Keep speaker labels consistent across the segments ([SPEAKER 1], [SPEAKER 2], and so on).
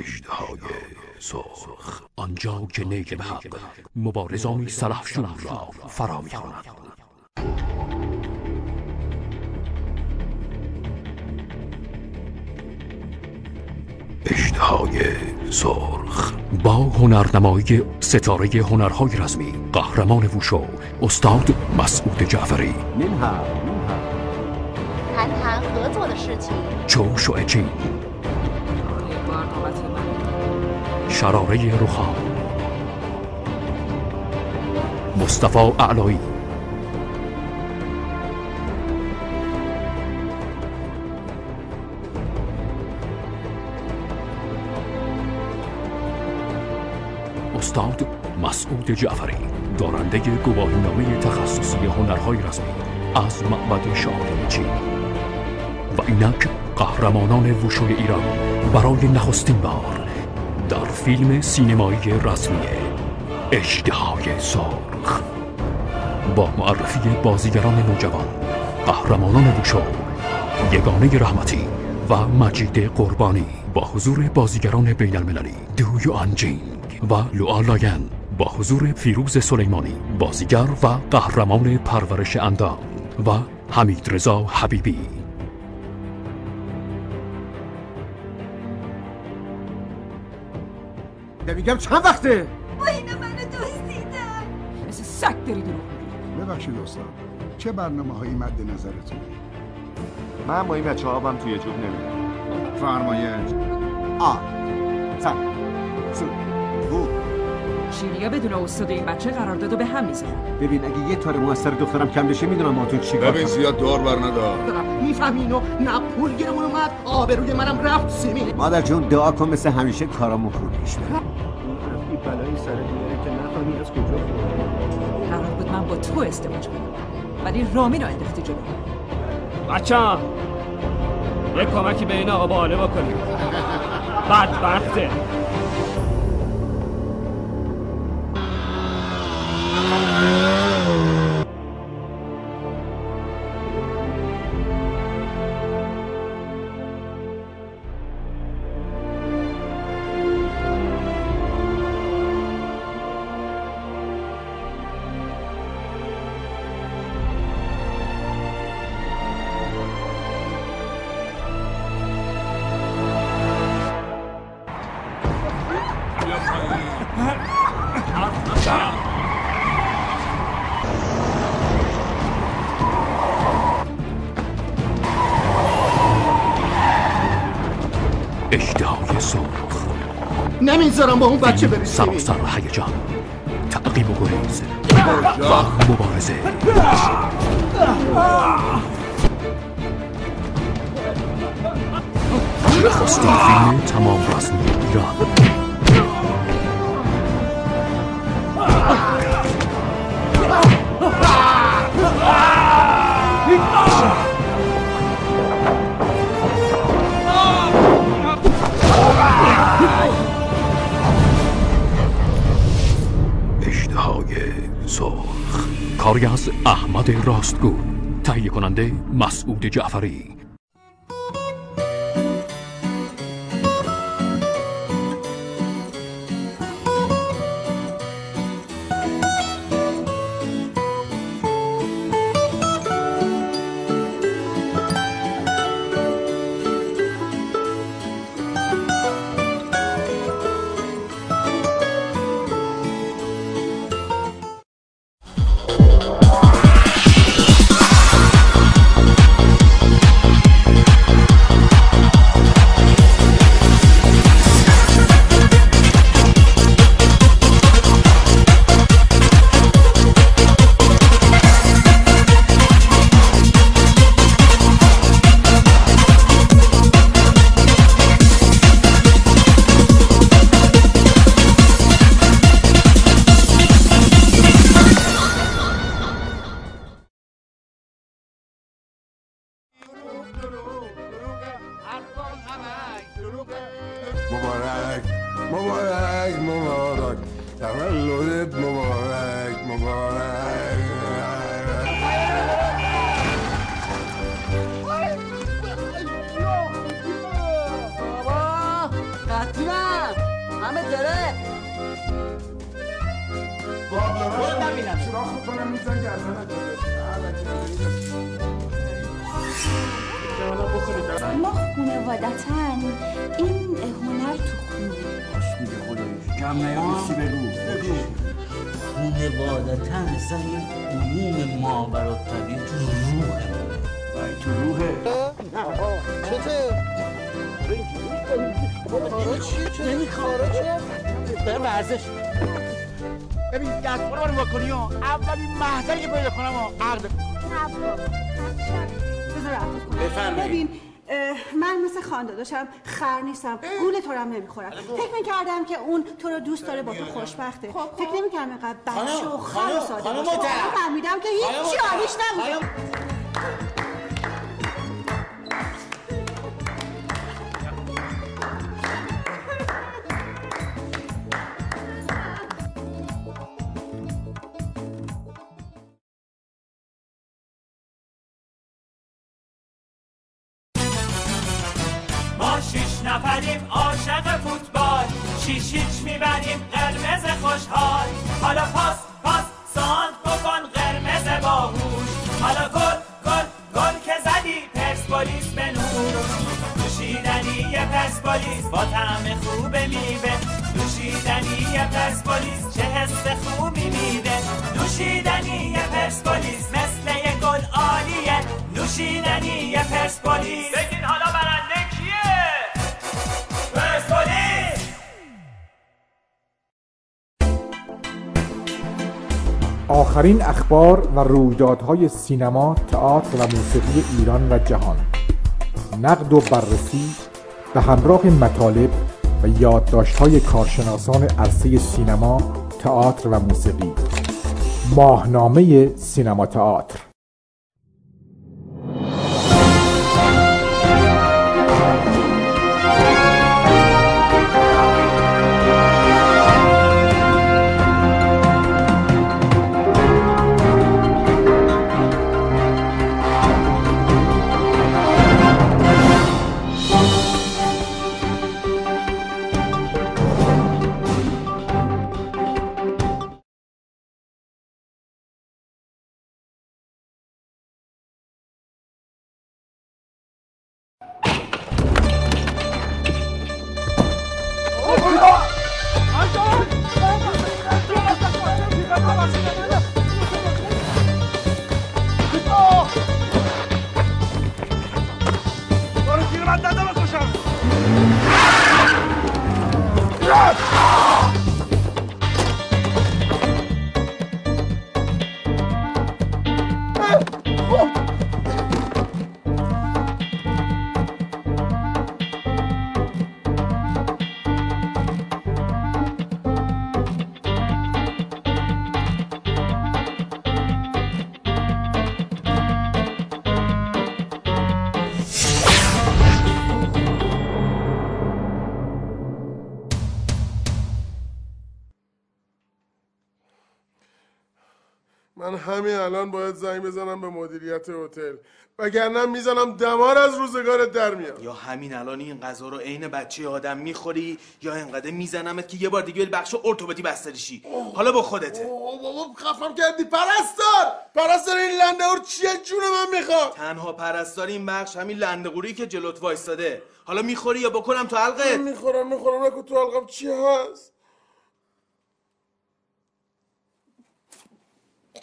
[SPEAKER 1] اشتهای سرخ. آنجا که نیک به حق مبارزانی سلحشون را فرا می‌خواند اشتهای سرخ. با هنرنمایی ستاره هنرهای رزمی قهرمان ووشو استاد مسعود جعفری. چو شعچین شراره رخا. مصطفی اعلایی. استاد مسعود جعفری دارنده گواهینامه تخصصی هنرهای رسمی از معبد شائولین چین. و اینک قهرمانان ووشوی ایران برای نخستین بار در فیلم سینمایی رسمی اشتهای سرخ. با معرفی بازیگران نوجوان قهرمانان ووشو یگانه رحمتی و مجید قربانی با حضور بازیگران بین المللی دویو آنجینگ و لوآ لاین با حضور فیروز سلیمانی بازیگر و قهرمان پرورش اندام و حمید رضا حبیبی.
[SPEAKER 2] میگم چند وقته؟
[SPEAKER 3] با اینا منو دزدیدن
[SPEAKER 4] مثل سگ داری دروغ میگی.
[SPEAKER 5] ببخشید استاد چه برنامه هایی مد نظرتون؟
[SPEAKER 2] من با این بچه آبم توی جوب نمیدم
[SPEAKER 5] فرمایش.
[SPEAKER 2] آ سن سو بو
[SPEAKER 4] شیریا بدون استاد این بچه قراردادو به هم می‌ذاره
[SPEAKER 2] ببین اگه یه تار موثر دخترم کم بشه می‌دونم با تو چی کار
[SPEAKER 6] ببین. زیاد دار بر ندار
[SPEAKER 7] می‌فهمی اینو نه پول گیرمون اومد آبروی منم رفت زمین.
[SPEAKER 2] مادر جون دعا کن مثل همیشه کارامو خوب پیش بره.
[SPEAKER 4] تو ازدواج کنم ولی رامین رو انداختی جلو.
[SPEAKER 8] بچه یه کمکی به این آقا باله بکنیم. بدبخته
[SPEAKER 1] اشتهای سرخ
[SPEAKER 7] نمی‌ذارم با اون بچه بری
[SPEAKER 1] سراسر هیجان. تعقیب و گریز و مبارزه. نخستین فیلم تمام رسمی ایران. کاری از احمد راستگو تهیه کننده مسعود جعفری.
[SPEAKER 3] دوست داره با تو خوشبخته. فکر نمی‌کردم اینقدر بچه و خر و ساده باشه. فهمیدم که هیچ حالیش نبوده.
[SPEAKER 9] رویدادهای سینما، تئاتر و موسیقی ایران و جهان. نقد و بررسی به همراه مطالب و یادداشت‌های کارشناسان عرصه سینما، تئاتر و موسیقی. ماهنامه سینما تئاتر.
[SPEAKER 10] من
[SPEAKER 5] همین الان باید زنگ بزنم به مدیریت هتل. وگرنه می‌زنم دمار از روزگارت در میاد.
[SPEAKER 11] یا همین الان این غذا رو عین بچه آدم می‌خوری یا انقدر میزنمت که یه بار دیگه بخش ارتوپدی بستری شی. حالا با خودته
[SPEAKER 5] بابا خفم کردی پرستار! پرستار این لندهور چیه جون من می‌خواد؟
[SPEAKER 11] تنها پرستار این بخش همین لنده‌قوری که جلوت وایستاده. حالا می‌خوری یا بکنم تو حلقت
[SPEAKER 5] می‌خورم می‌خورم نکن تو حلقم چی هست؟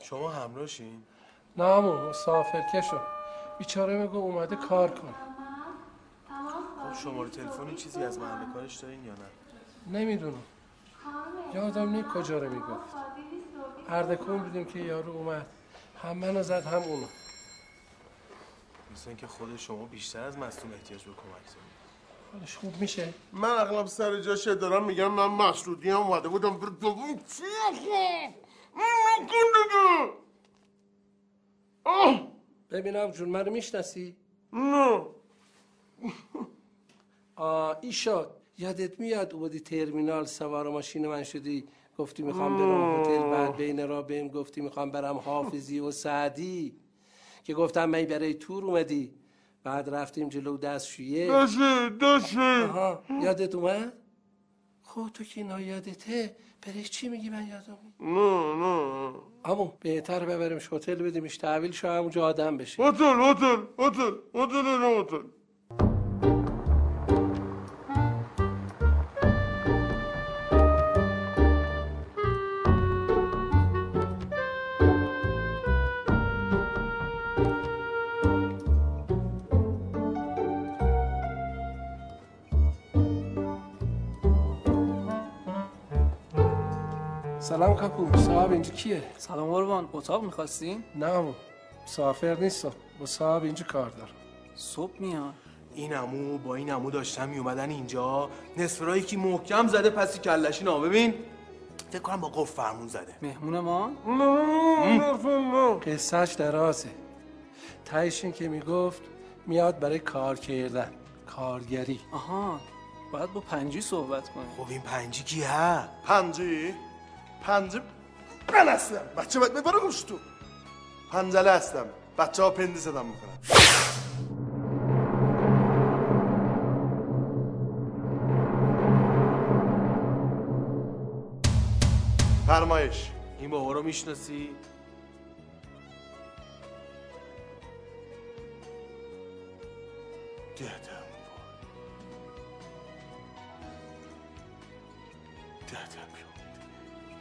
[SPEAKER 11] شما همراهشین؟
[SPEAKER 12] نه همون مسافر کشو بیچاره میگو اومده کار کن.
[SPEAKER 11] خب شماره تلفنی چیزی از محل کارش دارین یا نه؟
[SPEAKER 12] نمی‌دونم. یادم نی کجا رو می‌گفت. اردکون بودیم که یارو اومد. هم منو زد هم اونو.
[SPEAKER 11] مثل اینکه خود شما بیشتر از مصدوم احتیاج به کمک دارید.
[SPEAKER 12] حالش خوب میشه؟
[SPEAKER 5] من اغلب سر جاشه دارم میگم من مشروطی هم اومده بودم. بر من دیگه آه.
[SPEAKER 12] ببینم جون منو می‌شناسی؟
[SPEAKER 5] نه.
[SPEAKER 12] آ ایشا یادت میاد اومدی ترمینال سوار ماشین من شدی؟ گفتی می‌خوام برم هتل بعد بین را بهم گفتی می‌خوام برم حافظی و سعدی. که گفتم من برای تور اومدی. بعد رفتیم جلو دستشویه.
[SPEAKER 5] داشته
[SPEAKER 12] آها یادت اومد؟ خب تو که اینا یادته برش چی میگی من یادم
[SPEAKER 5] نه نه.
[SPEAKER 12] امو بهتر ببریمش هتل بدیمش تحویل شو همونجا آدم بشه.
[SPEAKER 5] هتل هتل هتل هتل نه هتل.
[SPEAKER 12] سلام کاپو صاحب اینجا کیه؟
[SPEAKER 13] سلام قربان اتاق می‌خواستین؟
[SPEAKER 12] نه امو مسافر نیستم با صاحب اینجا کار دارم.
[SPEAKER 13] صبح میاد.
[SPEAKER 11] این عمو با این عمو داشتن میومدن اینجا. نصف راهی که محکم زده پسی کلشی نا ببین فکر کنم با قف فرمون زده.
[SPEAKER 13] مهمون ما؟
[SPEAKER 12] قصهش درازه. تایش این که می‌گفت میاد برای کار کردن کارگری.
[SPEAKER 13] آها باید با پنجی صحبت کنیم.
[SPEAKER 11] خب این پنجی کیه؟
[SPEAKER 5] پنجی؟ پنجی من هستم. بچه باید ببره گوش تو. پنجله هستم. بچه ها پندی صدام می‌کنن. فرمایش.
[SPEAKER 11] این بابا رو می‌شناسی؟
[SPEAKER 5] دیدم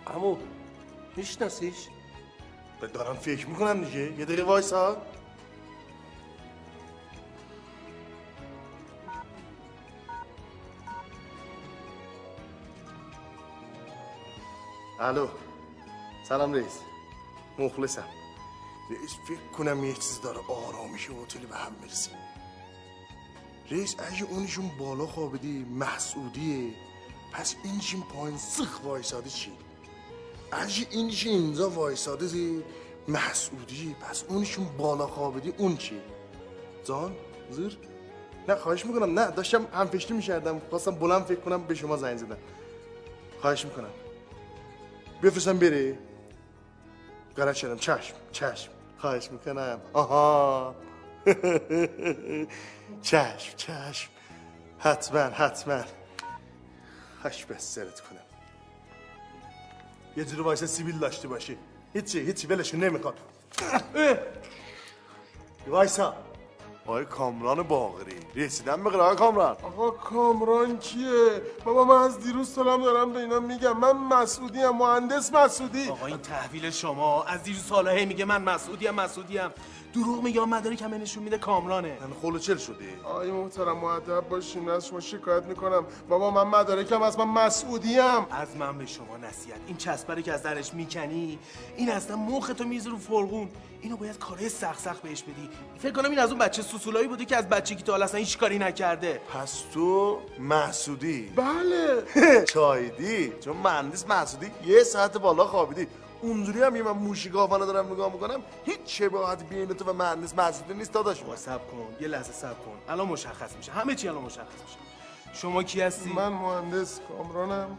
[SPEAKER 12] امو میشناسیش؟
[SPEAKER 5] دارم فکر می‌کنم دیگه. یه دقیقه وایسا. الو. سلام رئیس. مخلصم. رئیس فکر کنم یه چیز داره آرامش هتل به هم می‌رسیم رئیس اگه اونشون بالا خوابیدی محسودیه. پس اینشین پایین سخ وایساده چی؟ اگه اینشین اینجا وایساده زی محسودی پس اونشون بالا خوابیدی اون چی؟ جان زیر نه خواهش می‌کنم. نه داشتم همفشتی می‌کردم. خواستم بلند فکر کنم به شما زنگ زدم. خواهش می‌کنم. بفرستم بره غلط شدم. چشم چشم. خواهش می‌کنم. آها. چشم چشم. حتما حتما. خش به سرت کنم یه جور وایس سیبیل داشته باشی. هیچی هیچی ولشون نمی‌خواد. وایسا. آقای کامران باغری رسیدم به آقای کامران. آقا کامران کیه؟ بابا من از دیروز سلام دارم به اینا میگم من مسعودی ام مهندس مسعودی.
[SPEAKER 11] آقا این تحویل شما از دیروز سالا هی میگه من مسعودی ام مسعودی ام. دروغ میگه مدارک همه نشون میده کامرانه.
[SPEAKER 5] من خلوچل شدی. آقای محترم مؤدب باشین. من از شما شکایت می‌کنم. بابا من مدارکم از من مسعودی ام
[SPEAKER 11] از من به شما نصیحت. این چسبره که از درش می‌کنی این اصلا مخ تو میز رو فرغون. اینو باید کارهای سخت سخت بهش بدی. فکر کنم این از اون بچه سوسولایی بوده که از بچگی تا حالا اصلا هیچ کاری نکرده.
[SPEAKER 5] پس تو محسودی
[SPEAKER 11] بله.
[SPEAKER 5] چایدی چون مهندس محسودی یه ساعت بالا خوابیدی. اونجوری هم یه من موشیگاهانه دارم نگاه می‌کنم هیچ شباهت بین تو و مهندس محسودی نیست داداش.
[SPEAKER 11] شما صبر کن. یه لحظه صبر کن. الان مشخص میشه. همه چی الان مشخص میشه. شما کی هستی؟
[SPEAKER 5] من مهندس کامرانم.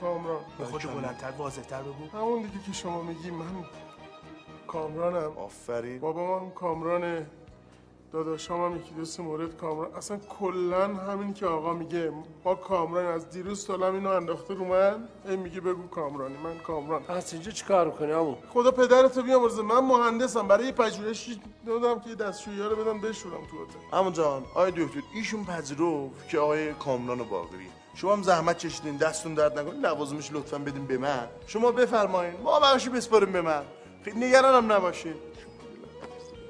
[SPEAKER 5] کامران.
[SPEAKER 11] به خود بلندتر واضحتر بگو.
[SPEAKER 5] همون دیگه که شما میگی من کامرانم. آفرین. بابا من کامرانه داداشام هم یکی دوست مورد کامران. اصلا کلا همین که آقا میگه ما کامران از دیروز سالم اینو انداخته رو من این میگه بگو کامرانی. من کامران.
[SPEAKER 12] پس اینجا چیکار می‌کنی عمو
[SPEAKER 5] خدا پدرتو بیامرزه. من مهندسم. برای یه پژوهشی دادم که دستشویی رو بدم بشورم تو هتل
[SPEAKER 14] اما جان آقای دکتر ایشون پذیرفت که آقای کامران باقری. شما هم زحمت چشیدین دستتون درد نکنین لوازمش لطفا بدین به من. شما بفرمایین. ما بخشی بسپاریم به من. خیلی نگرانم نباشین.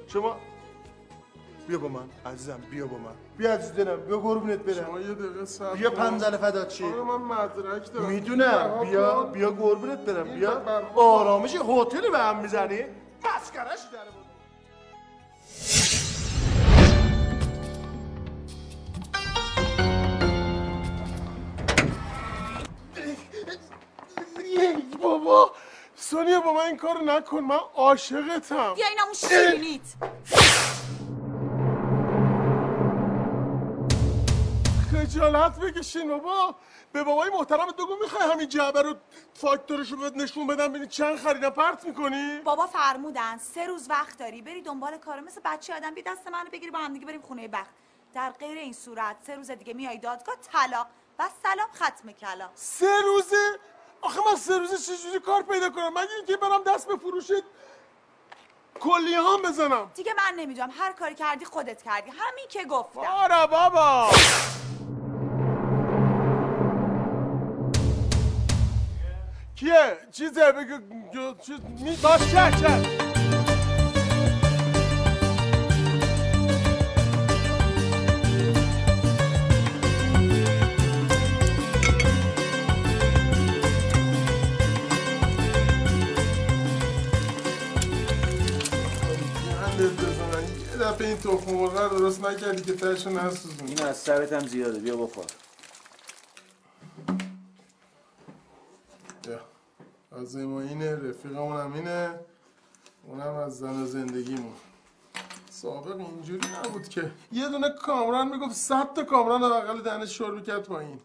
[SPEAKER 14] شما بیا با من عزیزم بیا با من. بیا عزیز دلم بیا قربونت برم.
[SPEAKER 5] شما یه دقیقه صبر
[SPEAKER 14] بیا. پنزل فدات چی
[SPEAKER 5] آره من مدرک دارم.
[SPEAKER 14] می‌دونم. بیا بیا قربونت برم. بیا. آرامش هتل به هم می‌زنی؟ مسکرش در
[SPEAKER 5] بابا سونیا با من این کار نکن. من عاشقتم.
[SPEAKER 15] بیا این همون شیرینیت
[SPEAKER 5] خجالت بکشین بابا. به بابای محترم دوگو می‌خوای همین جعبه رو فاکتورش رو بهت نشون بدم ببینی چند خریدم پرت می‌کنی؟
[SPEAKER 15] بابا فرمودن سه روز وقت داری. بری دنبال کار مثل بچه آدم. بی دست منو بگیری با هم دیگه بریم خونه بخت. در غیر این صورت سه روز دیگه میای دادگاه طلاق بس سلام ختم کلام
[SPEAKER 5] سه روزه؟ آخه من سه روزه چجوری کار پیدا کنم؟ مگه اینکه برم دست به فروش کلی هم بزنم؟
[SPEAKER 15] دیگه من نمی‌دونم. هر کاری کردی خودت کردی. همین که گفتم.
[SPEAKER 5] بارا بابا. چیزه بگو چیز می باش چه چه گندت بزنن یه دفعه این تخم مرغ رو درست نکردی که تهشو نسوزون
[SPEAKER 16] این از سرت هم زیاده بیا بخور
[SPEAKER 5] از ما اینه. رفیقمون هم اینه اونم از زن زندگیمون. سابق اینجوری نبود که. یه دونه کامران می‌گفت صد تا کامران اقل دهنش شور می‌کرد پایین.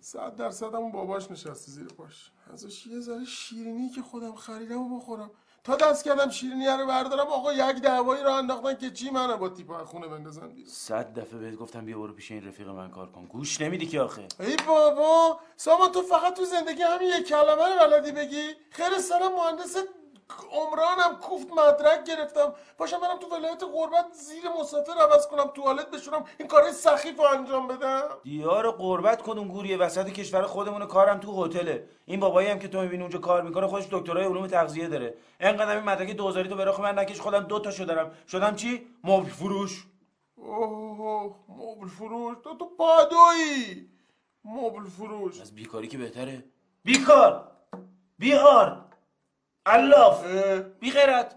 [SPEAKER 5] صد درصد همون باباش نشسته زیر پاش. ازش یه ذره شیرینی که خودم خریدم و بخورم. تا دست کردم شیرینی رو بردارم آقا یک دعوایی رو انداختن که چی منو با تیپ از خونه بندازن بیرون؟
[SPEAKER 16] صد دفعه بهت گفتم بیا برو پیش این رفیق من کار کن. گوش نمیدی که آخه.
[SPEAKER 5] ای بابا سامان تو فقط تو زندگی همین یک کلمه رو بلدی بگی؟ خیلی سرم مهندس عمرانم کوفت مدرک گرفتم. باشم برم تو ولایت غربت زیر مسافر عوض کنم توالت بشورم این کارهای سخیف رو انجام بدم.
[SPEAKER 16] دیار قربت کدوم گوریه وسط کشور خودمون کارم تو هتله. این بابایی هم که تو می‌بینی اونجا کار می‌کنه خودش دکترای علوم تغذیه داره. انقدر این مدرک دوزاری تو براخ من نکش خودم دو تا شدم شدم چی؟ مبل فروش.
[SPEAKER 5] اوه مبل فروش. تو تو پادویی. مبل فروش.
[SPEAKER 16] از بیکاری که بهتره. بیکار. بیغار الاف بی غیرت.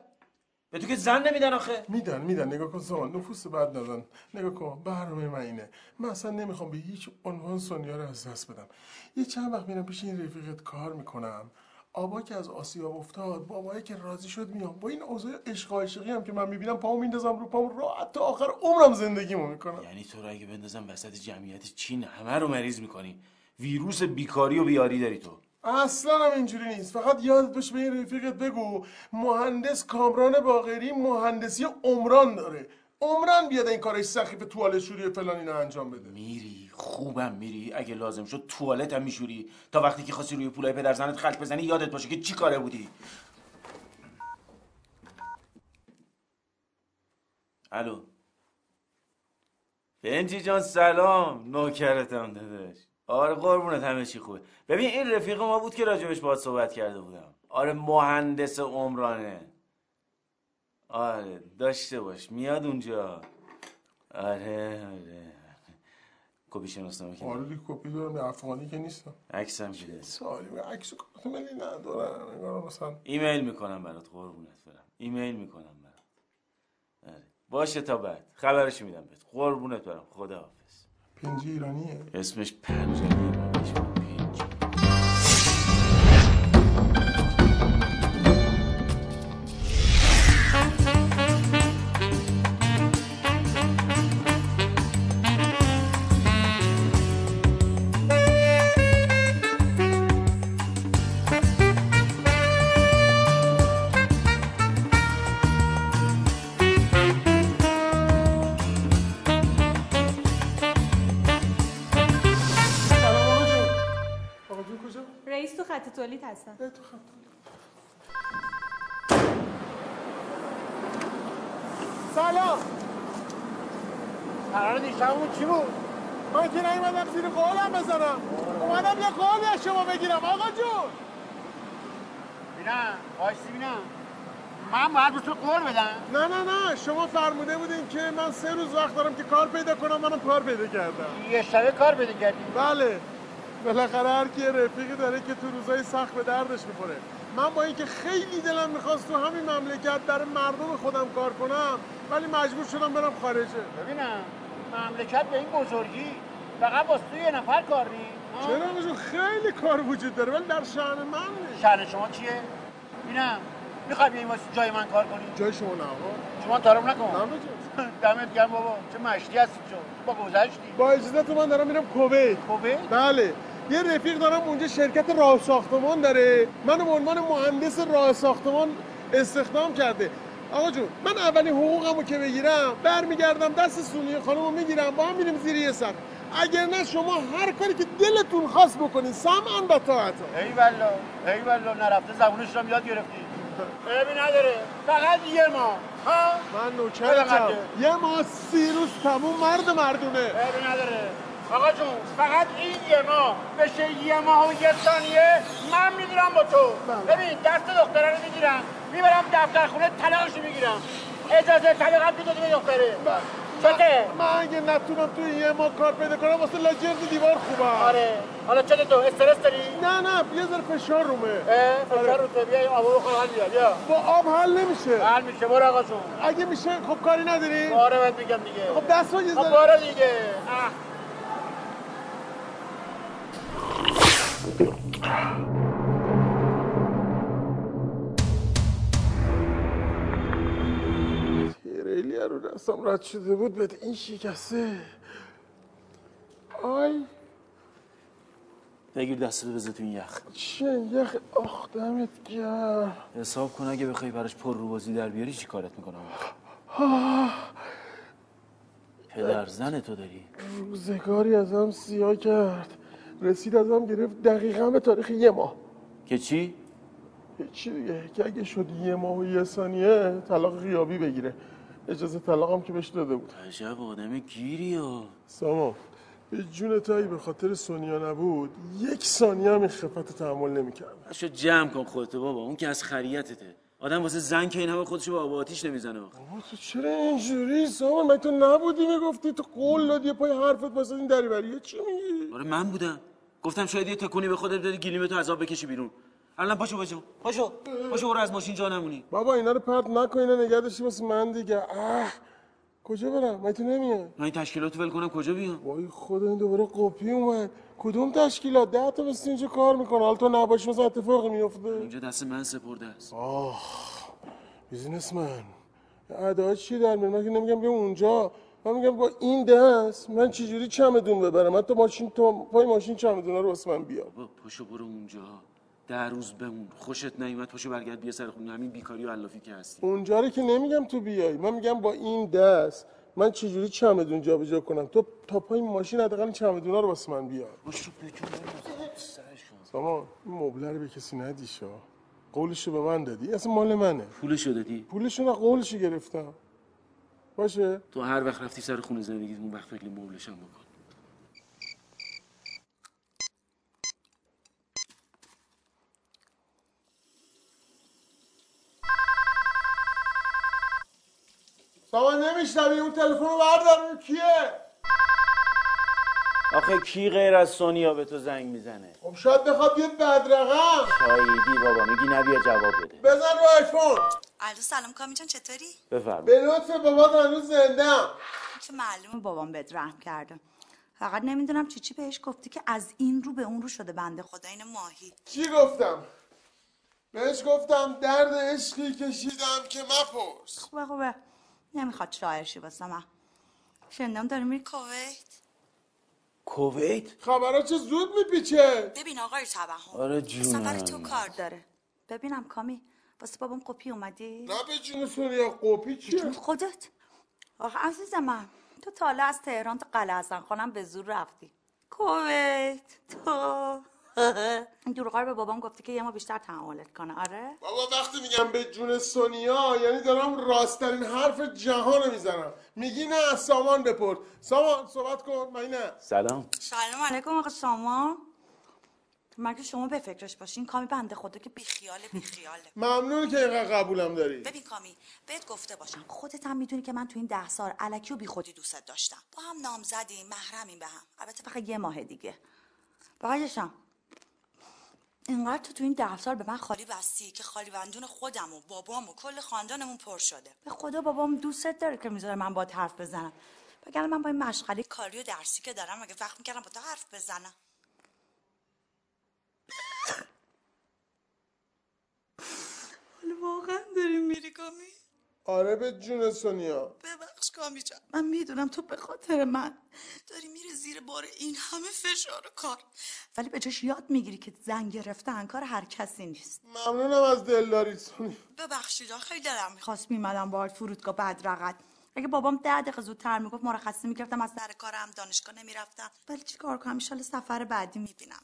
[SPEAKER 16] به تو که زن نمیدن آخه.
[SPEAKER 5] میدن میدن. نگاه کن سامان. نفوس بد ندن. نگاه کن. برنامه من اینه. من اصلا نمی‌خوام به هیچ عنوان سونیا رو از دست بدم. یه چند وقت میرم پیش این رفیقت کار می‌کنم. آبا که از آسیاب افتاد بابایی که راضی شد میام. با این اوضاع عشق عاشقی هم که من می‌بینم پامو میندازم رو پام راحت تا آخر عمرم زندگیمو می‌کنم.
[SPEAKER 16] یعنی تو رو اگه بندازم وسط جمعیت چین همه رو مریض می‌کنی. ویروس بیکاری و بیاری داری تو.
[SPEAKER 5] اصلا هم اینجوری نیست. فقط یادت باشه به این رفیقت بگو مهندس کامران باقری مهندسی عمران داره. عمران بیاد این کارش سخیف توالت شوری و فلان اینا انجام بده.
[SPEAKER 16] میری خوبم میری. اگه لازم شد توالت هم میشوری. تا وقتی که خواستی روی پولای پدر زنت خلق بزنی یادت باشه که چی کاره بودی. الو. بنجی جان سلام. نوکرتم داداش. آره قربونت همه چی خوبه. ببین این رفیق ما بود که راجبش باهات صحبت کرده بودم. آره مهندس عمرانه. آره داشته باش میاد اونجا. آره آره. کپی شناسنامه که
[SPEAKER 5] آره دی کپی دارم افغانی که نیستم.
[SPEAKER 16] عکسم که
[SPEAKER 5] سالی عکس کارت ملی ندارم. انگار مثلا
[SPEAKER 16] ایمیل می‌کنم برات قربونت برم. ایمیل می‌کنم برات. آره. باشه تا بعد. خبرش میدم بهت. قربونت برم. خداحافظ.
[SPEAKER 5] پنجی ایرانیه
[SPEAKER 16] اسمش پنجمی بهش
[SPEAKER 15] خط
[SPEAKER 5] سلام.
[SPEAKER 7] قرار دیشبمون چی بود؟
[SPEAKER 5] من که نیومدم زیر قولم بزنم. اومدم یه قولی از شما بگیرم. آقا جون.
[SPEAKER 7] بینم. وایسی بینم. من باید به تو قول بدم.
[SPEAKER 5] نه نه نه. شما فرموده بودین که من سه روز وقت دارم که کار پیدا کنم منم کار پیدا کردم.
[SPEAKER 7] یه شبه کار پیدا کردی.
[SPEAKER 5] بله. بالاخره هر کی رفیقی داره که تو روزای سخت به دردش می‌خوره. من با اینکه خیلی دلم می‌خواست تو همین مملکت در مردم خودم کار کنم ولی مجبور شدم برم خارجه.
[SPEAKER 7] ببینم مملکت به این بزرگی فقط واسه تو یه نفر کار نی
[SPEAKER 5] چرا؟ خیلی کار وجود داره ولی در شأن من نیست.
[SPEAKER 7] شأن شما چیه؟ بینم می‌خوای بیایی واسه جای من کار کنی؟
[SPEAKER 5] جای شما نه
[SPEAKER 7] شما تعارف نکن.
[SPEAKER 5] نه
[SPEAKER 7] دمت گرم بابا. چه مشتی هستی تو. با گذشتی.
[SPEAKER 5] با اجازت من دارم میرم کویت.
[SPEAKER 7] کویت؟
[SPEAKER 5] بله. یه رفیق دارم اونجا شرکت راه ساختمان داره. منو به عنوان مهندس راه ساختمان استخدام کرده. آقا جون من اولین حقوقمو که بگیرم برمیگردم دست سونی خانمو می‌گیرم با هم میریم زیر یه سر. اگر نه شما هر کاری که دلتون خواست بکنین سمعا و طاعتا.
[SPEAKER 7] ای والله ای والله نرفته زبونش رو یاد گرفتی. عیبی نداره فقط یه ما ها؟
[SPEAKER 5] من نوکرتم یه ماه سی روز تموم مرد مردونه.
[SPEAKER 7] عیبی نداره. آقا جون فقط این یه ماه. بشه یه ماه و یه ثانیه. من می‌گیرم با تو. ببین دست دختره رو می‌گیرم. می‌برم دفتر خونه طلاقش می‌گیرم. اجازه طلاقت می‌دادی به دختره؟ چته؟
[SPEAKER 5] من اگه نتونم تو یه ماه کار پیدا کنم واسه لاجرد دیوار خوبه
[SPEAKER 7] آره. حالا چته تو استرس داری؟
[SPEAKER 5] نه نه. یه ذره فشار رومه.
[SPEAKER 7] اه فشار رو بیا آب بخور حل بیا بیا.
[SPEAKER 5] با آب حل نمیشه.
[SPEAKER 7] حل میشه. برو آقا جون.
[SPEAKER 5] اگه میشه خب کاری نداری؟
[SPEAKER 7] آره بهت میگم دیگه.
[SPEAKER 5] خب دست رو یه
[SPEAKER 7] خب
[SPEAKER 5] ذره
[SPEAKER 7] دیگه.
[SPEAKER 5] تیریلی رو دستم رد شده بود بهت این شکسته. آی.
[SPEAKER 16] بگیر دستتو بذار تو این یخ.
[SPEAKER 5] چه یخ؟ آخ دمت گرم.
[SPEAKER 16] حساب کن اگه بخوای براش پر رو بازی در بیاری چی کارت می‌کنم؟ پدر زن تو داری.
[SPEAKER 5] روزگاری ازم سیاه کرد. رسید ازم گرفت. دقیقا به تاریخ یه ماه.
[SPEAKER 16] که چی؟
[SPEAKER 5] چی دیگه؟ که اگه شد یه ماه و یه ثانیه طلاق غیابی بگیره. اجازه طلاقم که بهش داده بود.
[SPEAKER 16] عجب آدم گیری ها
[SPEAKER 5] سامان به جون تایی به خاطر سونیا نبود یک ثانیه هم این خفت تحمل نمی‌کرد.
[SPEAKER 16] شو جمع کن خودتو بابا اون که از خریتته. آدم واسه زن که این همه خودشو با آب آتیش نمی‌زنه آخه.
[SPEAKER 5] تو چرا اینجوری؟ سامان من تو نبودی می‌گفتی؟ تو قول دادی پای حرفت واسه این دریوریه چی میگی؟
[SPEAKER 16] آره من بودم. گفتم شاید یه تکونی به خودت بدی گلیمتو از آب بکشی بیرون. الان پاشو پاشو پاشو پاشو برو از ماشین جا نمونی.
[SPEAKER 5] بابا اینا رو پرت نکن اینا نگه داشتی واسه من دیگه. اه کجا برم؟ من تو نمیاد
[SPEAKER 16] من این تشکیلاتو ول کنم کجا بیام؟
[SPEAKER 5] وای خدا این دوباره قپی اومد. کدوم تشکیلات؟ ده تا مثل اینجا کار می‌کنه. حالا تو نباشی مثلا اتفاقی میفته
[SPEAKER 16] اینجا دست من سپرده است.
[SPEAKER 5] آه بیزینس من. ادا چی در میاد؟ من که نمیگم بیا اونجا. من میگم با این دست من چجوری چمدون ببرم؟ من تو ماشین تو پای ماشین چمدونا رو واسه من بیار.
[SPEAKER 16] بابا پاشو برو اونجا. در روز بمون. خوشت نیومد پاشو برگرد بیا سر خونه. همین بیکاری و علافی که هستی.
[SPEAKER 5] اونجا رو که نمیگم تو بیای. من میگم با این دست من چجوری چمدون جابجا کنم؟ تو تا پای ماشین حداقل چمدونا رو واسه من بیار.
[SPEAKER 16] پاشو بجون سرش کن
[SPEAKER 5] سامان این مبله رو به کسی ندیشا قولشو به من دادی. اصلا مال منه.
[SPEAKER 16] پولشو دادی.
[SPEAKER 5] پولشو نه قولشو گرفتم. باشه؟
[SPEAKER 16] تو هر وقت رفتی سر خونه زندگی اون وقت فکر مبلشم بکن.
[SPEAKER 5] سامان نمیشنوی اون تلفن رو بردار اون کیه؟
[SPEAKER 16] آخه کی غیر از سونیا به تو زنگ می‌زنه؟
[SPEAKER 5] خب شاید بخواد بیاد بدرقم.
[SPEAKER 16] شایدی بابا میگی نبیا جواب بده.
[SPEAKER 5] بزن رو آیفون.
[SPEAKER 15] الو سلام کامی جان چطوری؟
[SPEAKER 16] بفرما
[SPEAKER 5] به لطف بابات هنوز زنده
[SPEAKER 15] که معلومه بابام بهت رحم کرده. فقط نمی‌دونم چی چی بهش گفتی که از این رو به اون رو شده بنده خدا این ماهی.
[SPEAKER 5] چی گفتم؟ بهش گفتم درد عشقی کشیدم که مپرس.
[SPEAKER 15] خوبه خوبه. نمی‌خواد شاعرشی واسه من. شنیدم داری میری کویت.
[SPEAKER 16] کویت؟
[SPEAKER 5] خبرها چه زود میپیچه.
[SPEAKER 15] ببین آقای توهم
[SPEAKER 16] آره
[SPEAKER 15] سفر تو کار داره. ببینم کامی واسه بابام قپی اومدی؟
[SPEAKER 5] نه به جون سونیا قوپی چیه؟
[SPEAKER 15] جون خودت. آخه عزیز من تو تا حالا از تهران تا قلعه حسن خانم به زور رفتی. کویت تو. این دروغا رو به بابام گفتی که یه ما بیشتر تحملت کنه. آره؟
[SPEAKER 5] بابا وقتی میگم به جون سونیا یعنی دارم راستترین حرف جهان رو می‌زنم. میگی نه از سامان بپرس. سامان صحبت کن. من نه
[SPEAKER 16] سلام.
[SPEAKER 15] سلام علیکم آقا سامان. مگه شما به فکرش باشین کامی بنده خدا که بیخیاله بیخیاله
[SPEAKER 5] ممنون که اینقدر قبولم داری.
[SPEAKER 15] ببین کامی بهت گفته باشم خودت هم می‌دونی که من تو این ده سال علکی و بیخودی دوستت داشتم. با هم نام زدیم محرمیم به هم. البته فقط یه ماه دیگه. بقیهشم اینقدر تو تو این ده سال به من خالی بستی که خالی بندون خودم و بابام و کل خاندانمون پر شده. به خدا بابام دوستت داره که می‌ذاره من با حرف بزنم. بگم من با این مشغله کاری و درسی که دارم مگه وقت می‌کردم با تو حرف بزنم. حالا واقعا داری میری کامی؟
[SPEAKER 5] آره به جون سونیا.
[SPEAKER 15] ببخش کامی جان. من می‌دونم تو به خاطر من داری میره زیر بار این همه فشار و کار. ولی به جاش یاد می‌گیری که زن گرفتن کار هر کسی نیست.
[SPEAKER 5] ممنونم از دلداری سونیا
[SPEAKER 15] ببخشید خیلی دلم می‌خواست. میمدم باهات فرودگاه بدرقت اگه بابام ده دقیقه زودتر می‌گفت مرخصی می‌گرفتم از سر کارم دانشگاه نمی‌رفتم. ولی چی کار کنم؟ ان سفر بعدی می‌بینم.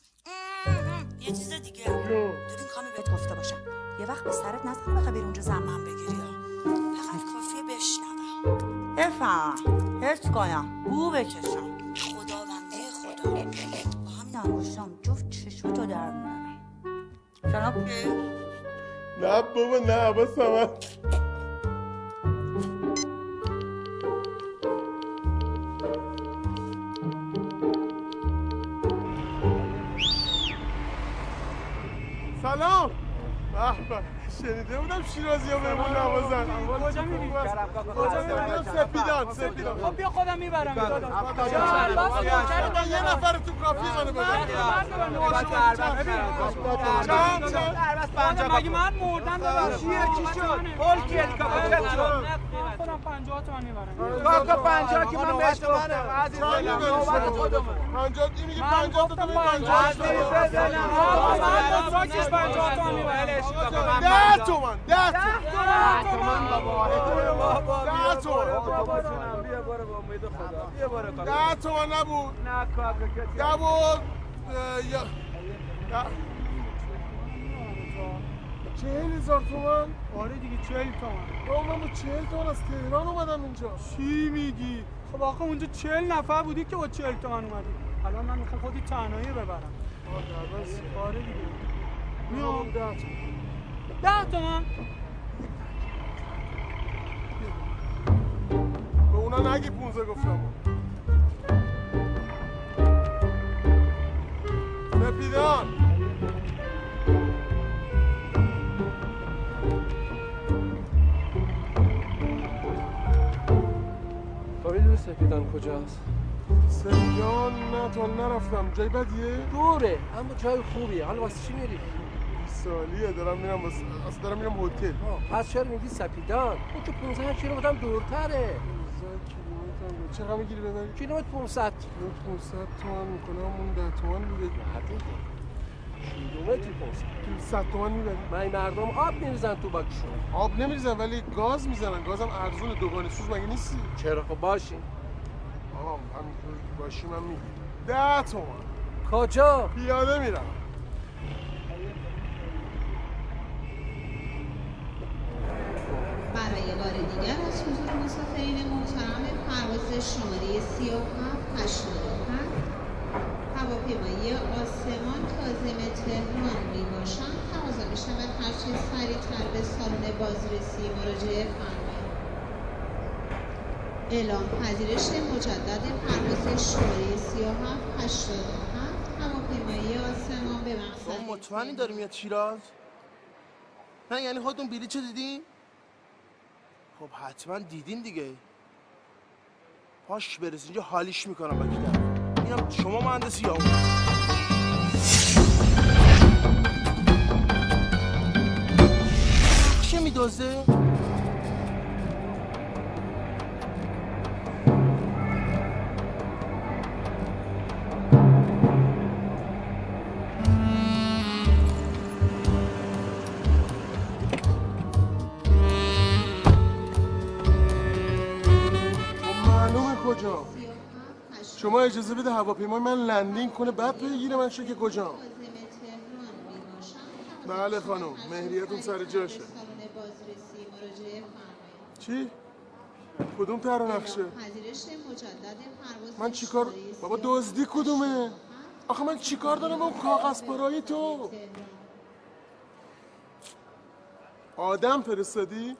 [SPEAKER 15] یه چیز دیگه. دورین کامی بهت گفته باشم. یه وقت به سرت نزنه بخوای بری اونجا زمان بگیری. فقط کافیه بشنوم بفهم حس کنم بو بکشم. خداونده خدا. با همین انگشتام جفت چشمتو در میارم. جناب؟
[SPEAKER 5] نه بابا نه عباس من سلام. به به. شنیده بودم شیرازی ها بهمون نوازن
[SPEAKER 7] کجا میری؟
[SPEAKER 5] کجا میرم سپیدان سپیدان
[SPEAKER 7] خب بیا خودم می‌برم
[SPEAKER 5] من یه نفر تو کافی منو ببر. چند چند
[SPEAKER 7] مگه من مردم ببر
[SPEAKER 5] چیه؟ چی شد؟
[SPEAKER 7] پول کیه؟ کاکا شد 50 تومن می‌برم
[SPEAKER 5] کاکا 50 که من بهش گفتم عزیز دلم نوبت خودمه 50 این میگه 50 تا تو میگه 50
[SPEAKER 7] عزیز دلم من ساکش 50 تومن می‌برم
[SPEAKER 5] ده تومن ده تومن. ده تومن ده تومن. نبود.
[SPEAKER 7] نه کاکا
[SPEAKER 5] نبود. چهل هزار تومن
[SPEAKER 7] آره دیگه 40 تومن
[SPEAKER 5] بابا من با چهل تومن از تهران اومدم اینجا.
[SPEAKER 7] چی میگی؟ خب آخه اونجا 40 نفر بودی که با 40 تومن اومدی الان من می‌خوام خودی تنهایی ببرم. آره دیگه. میام.
[SPEAKER 5] ده تومن
[SPEAKER 7] ده تومن
[SPEAKER 5] به اونا نگی 15 گفتم. سپیدان.
[SPEAKER 12] تو می‌دونی سپیدان کجاست؟
[SPEAKER 5] سپیدان نه تا نرفتم. جای بدیه؟
[SPEAKER 12] دوره. اما جای خوبیه. حالا واسه چی میری؟
[SPEAKER 5] سالیه. دارم میرم واسه اصلا دارم میرم هتل.
[SPEAKER 12] پس چرا میگی سپیدان؟ اون که 15 کیلومتر دورتره.
[SPEAKER 5] چقدر می‌گیری ببری؟
[SPEAKER 12] کیلومتر 500
[SPEAKER 5] 500 تومن می‌کنم. اون 10 تومن میده.
[SPEAKER 12] کیلومتر 500
[SPEAKER 5] 100 تومن می‌بری
[SPEAKER 12] من مردم آب میریزن تو باکشون
[SPEAKER 5] آب نمیریزن ولی گاز می‌زنن. گازم ارزون دوگانه سوز مگه نیستی؟
[SPEAKER 12] چرا؟ خب باشین.
[SPEAKER 5] آها همینطور باشی من می‌گیرم 10 تومن
[SPEAKER 12] کجا؟
[SPEAKER 5] پیاده میرم.
[SPEAKER 17] برای بار دیگر از حضور مسافرین محترم پرواز شماره 3787 هواپیمایی آسمان کاظم تهران می باشند تقاضا می شود هرچه سریعتر به سالن بازرسی مراجعه فرمایید. اعلام پذیرش مجدد پرواز شماره 3787 هواپیمایی آسمان به مقصد
[SPEAKER 14] شما مطمئنی داری میاد شیراز؟ نه یعنی خودتون بلیط دیدین؟ خب حتما دیدین دیگه. پاش برس اینجا حالیش می‌کنم با کی اینم شما مهندسی یا نقشه میدازه
[SPEAKER 5] شما اجازه بده هواپیمای من لندینگ کنه بعد بگیره من که کجا بله خانم مهریتون سر جاشه چی؟ کدوم تر نقشه؟ من چیکار بابا دزدی کدومه؟ آخه من چیکار دارم اون کاغذ برای تو؟ آدم فرستادی؟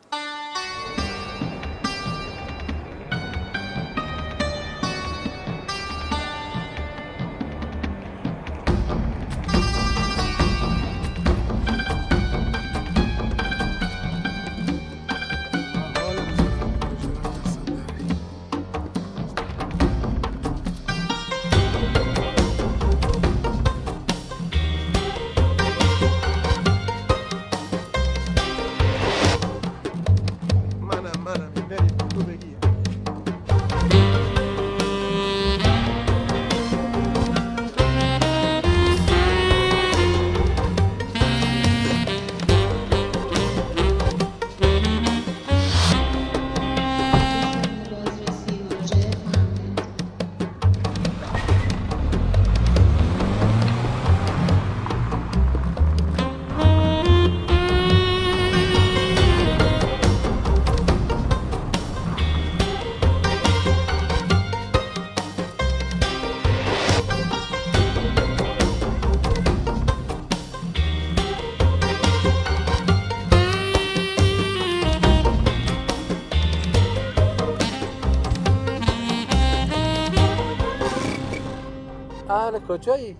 [SPEAKER 12] کجایی؟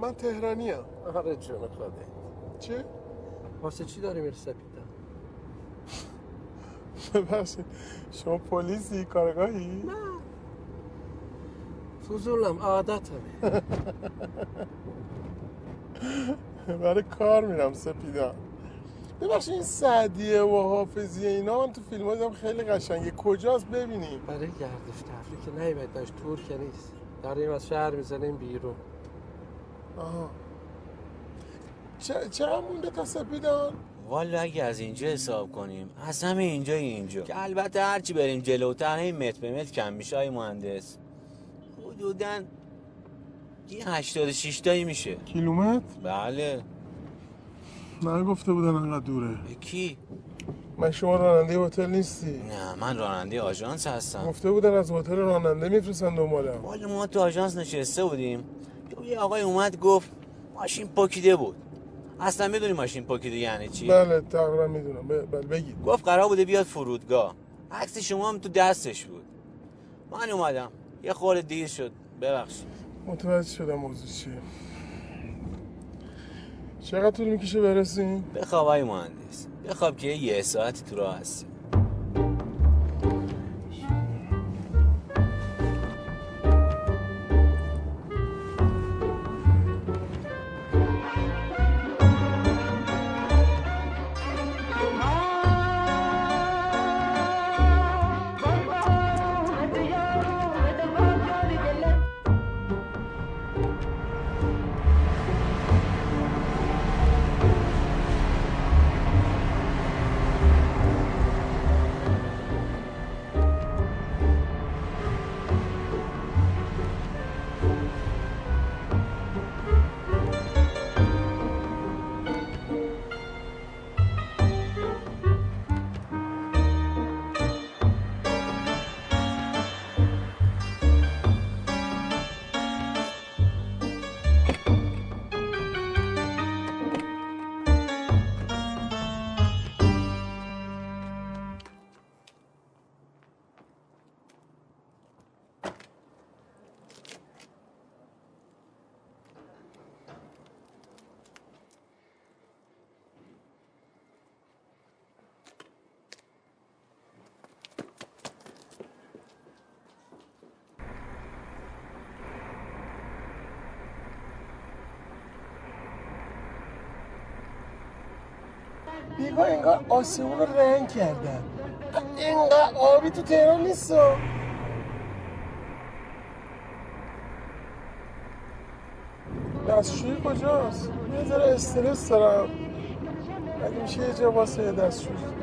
[SPEAKER 5] من تهرانی هم
[SPEAKER 12] آره جون خودت
[SPEAKER 5] چه؟
[SPEAKER 12] واسه چی داری میری سپیدم؟
[SPEAKER 5] ببخشید. شما پلیسی کارگاهی؟
[SPEAKER 12] نه. فضولم عادتمه.
[SPEAKER 5] برای کار میرم سپیدم ببخشید این سعدیه و حافظیه اینا من تو فیلم دیدم خیلی قشنگه. کجاست؟ ببینیم.
[SPEAKER 12] برای گردش تفریح که نیمت داشت تور که نیست. داریم از شهر می‌زنیم بیرون.
[SPEAKER 5] آها. چه چقدر مونده تا سپیدان؟
[SPEAKER 18] والا اگه از اینجا حساب کنیم. از همه اینجا اینجا. که البته هرچی بریم جلوتر این متر به متر کم میشه های مهندس. حدودا یه 86 تایی میشه.
[SPEAKER 5] کیلومتر؟
[SPEAKER 18] بله.
[SPEAKER 5] من گفته بودن انقدر دوره.
[SPEAKER 18] کی؟
[SPEAKER 5] من شما راننده هتل نیستی.
[SPEAKER 18] نه من راننده آژانس هستم.
[SPEAKER 5] گفته بودن از هتل راننده میفرستن دنبالم.
[SPEAKER 18] والا ما تو آژانس نشسته بودیم. یه آقای اومد گفت ماشین پاکیده بود. اصلا می‌دونی ماشین پاکیده یعنی چی؟
[SPEAKER 5] بله تقریبا می‌دونم. بله بگید.
[SPEAKER 18] گفت قرار بوده بیاد فرودگاه. عکس شما هم تو دستش بود. من اومدم. یه خورده دیر شد. ببخشید.
[SPEAKER 5] متوجه شدم موضوع چیه. چقدر طول می‌کشه برسیم؟
[SPEAKER 18] های مهندس. بخواب که یه ساعتی تو راه هستی
[SPEAKER 5] آسمون رو رنگ کردن. اینقدر آبی تو تهران نیست دستشویی کجاست؟ یه ذره استرس دارم. اگه میشه یه جا واسه دستشویی.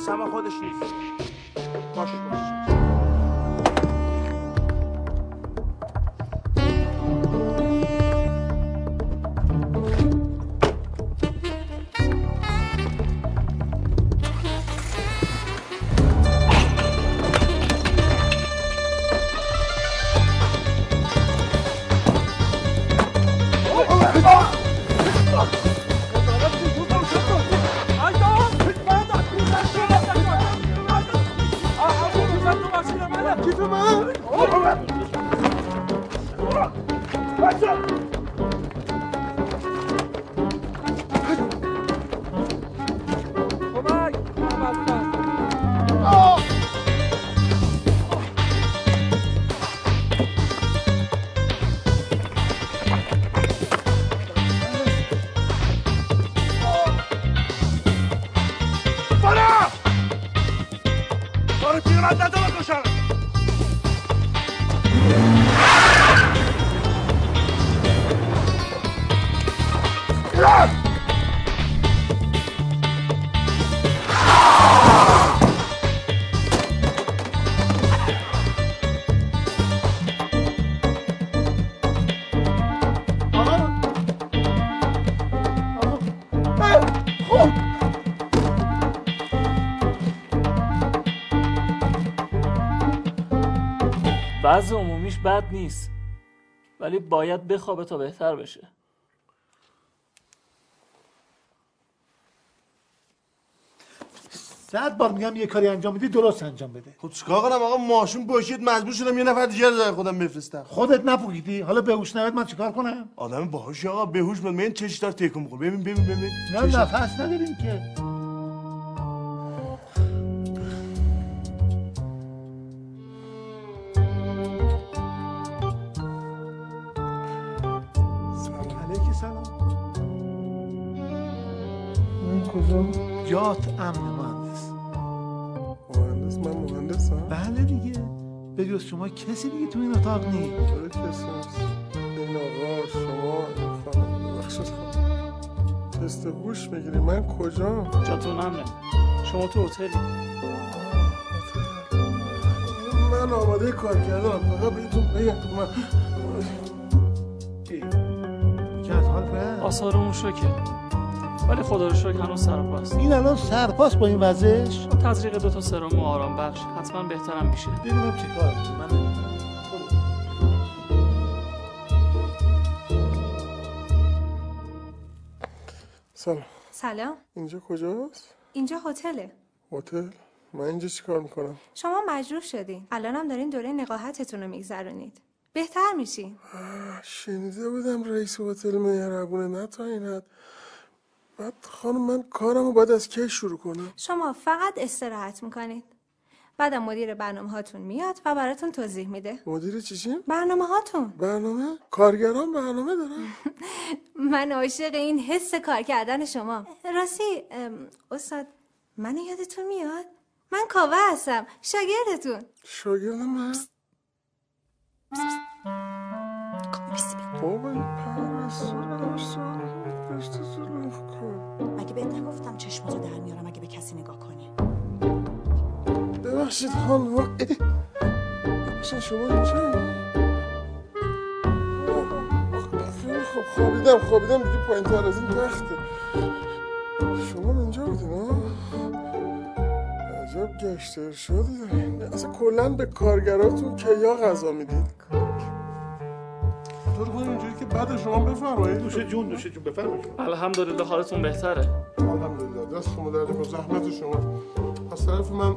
[SPEAKER 19] هست همه خودش نیست.
[SPEAKER 13] وضع عمومیش بد نیست ولی باید بخوابه تا بهتر بشه.
[SPEAKER 20] صد بار میگم یه کاری انجام میدی درست انجام بده.
[SPEAKER 5] خب چیکار کنم آقا؟ ماشین باشید مجبور شدم یه نفر دیگه رو خودم بفرستم.
[SPEAKER 20] خودت نپوگیدی حالا به هوش نوید من چیکار کنم؟
[SPEAKER 5] آدم باهوشی آقا بهوش بود من چش دار تکون بخور ببین ببین ببین.
[SPEAKER 20] نه نفس نداریم که. کسی دیگه تو این اتاق
[SPEAKER 5] چرا کسی نیست این آقا شما خانم ببخشید. تست هوش می‌گیری من کجا؟
[SPEAKER 13] جاتون امنه شما تو هتلی.
[SPEAKER 5] من آماده کار کردم. فقط بهتون بگم. من
[SPEAKER 20] حال به
[SPEAKER 13] آثار اون شوکه. ولی خدا رو شکر هنوز سرپاست.
[SPEAKER 20] این الان سرپاس با این
[SPEAKER 13] با تزریق دو تا سرم و آرام بخش. حتما بهترم میشه.
[SPEAKER 20] ببینم چی کار. کنه. من
[SPEAKER 5] سلام.
[SPEAKER 21] سلام.
[SPEAKER 5] اینجا کجاست؟
[SPEAKER 21] اینجا هتله.
[SPEAKER 5] هتل؟ من اینجا چیکار می‌کنم؟
[SPEAKER 21] شما مجروح شدین. الانم دارین دوره نقاهتتون رو میگذرونید. بهتر میشین
[SPEAKER 5] شنیده بودم رئیس هتل مهربونه نه تا این حد بعد خانم من کارم رو باید از کی شروع کنم؟
[SPEAKER 21] شما فقط استراحت می‌کنید. بعدم مدیر برنامه هاتون میاد و براتون توضیح میده.
[SPEAKER 5] مدیر چیشی؟
[SPEAKER 21] برنامه هاتون.
[SPEAKER 5] برنامه؟ کارگران برنامه دارن؟
[SPEAKER 21] من عاشق این حس کار کردن شما. راستی استاد من یادتون میاد؟ من کاوه هستم. شاگردتون.
[SPEAKER 5] شاگرد من؟ کن.
[SPEAKER 15] مگه بهت نگفتم چشماتو در میارم اگه به کسی نگاه کنی؟
[SPEAKER 5] ببخشید خانم. اصلا شما اینجا خیلی خوب خوابیدم خوابیدم دیگه پایین تر از این تخته شما اینجا بودین ها؟ عجب گشت ارشادی دارین اصلا کلا به کارگراتون کیا غذا می‌دید؟ طور کنیم اینجوری که بعد شما بفرمایید.
[SPEAKER 20] دوشه جون دوشه جون بفرمایید.
[SPEAKER 13] الحمدلله حالتون بهتره.
[SPEAKER 5] الحمدلله دست شما در با زحمت شما. از طرف من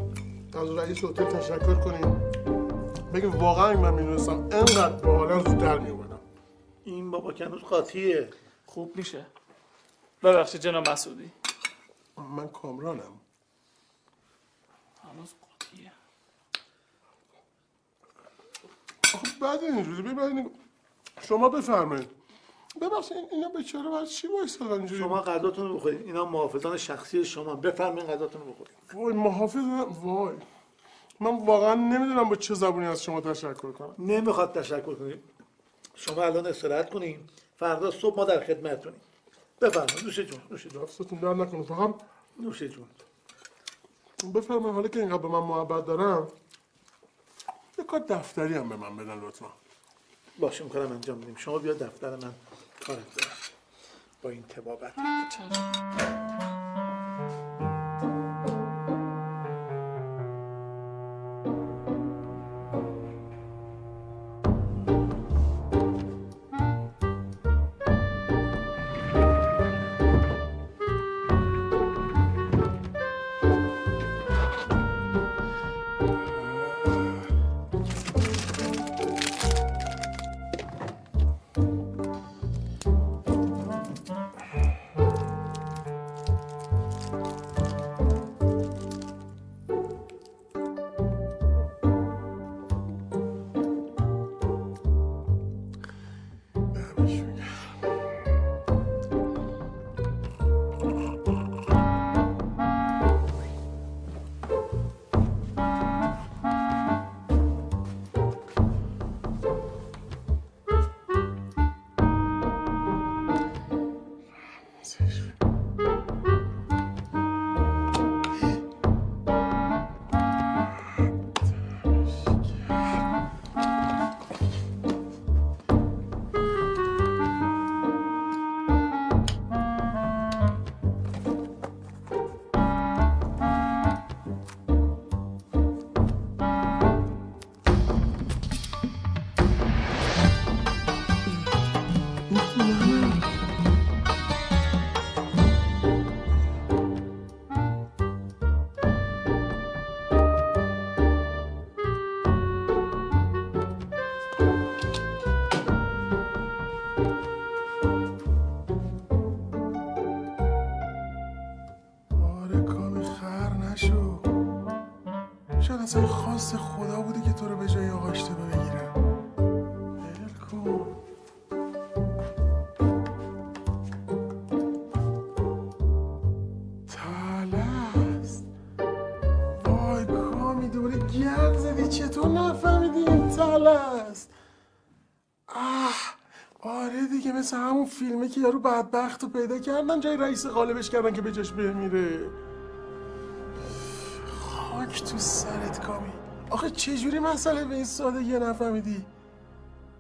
[SPEAKER 5] از رئیس هتل تشکر کنیم. بگیم واقعا من می‌دونستم انقدر با حالا زودتر میومدم
[SPEAKER 20] این بابا که هنوز قاطیه.
[SPEAKER 13] خوب میشه. ببخشید جناب مسعودی.
[SPEAKER 5] من کامرانم.
[SPEAKER 13] هنوز قاطیه.
[SPEAKER 5] آخه بعد اینجوری ببینید شما بفرمایید. ببخشید این- اینا بیچاره برای چی وایسادن اینجوری؟
[SPEAKER 20] شما غذاتون رو بخورید. اینا محافظان شخصی شما. بفرمایید غذاتون رو بخورید.
[SPEAKER 5] وای محافظ وای. من واقعا نمی‌دونم با چه زبونی از شما تشکر کنم.
[SPEAKER 20] نمی‌خواد تشکر کنید. شما الان استراحت کنین. فردا صبح ما در خدمتتونیم. بفرمایید. نوش جون نوش جون.
[SPEAKER 5] دستتون در نکنه فقط.
[SPEAKER 20] نوش جون.
[SPEAKER 5] بفرمایید حالا که اینقدر به من محبت دارم یه کار دفتری هم به من بدن لطفا.
[SPEAKER 20] باشه می‌کنم انجام میدیم شما بیا دفتر من. کارت دارم با این تبابت.
[SPEAKER 5] این تلست آه آره دیگه مثل همون فیلمه که یارو بدبخت رو پیدا کردن جای رئیس غالبش کردن که به جاش بمیره. خاک تو سرت کامی. آخه چجوری مسئله به این سادگی نفهمیدی؟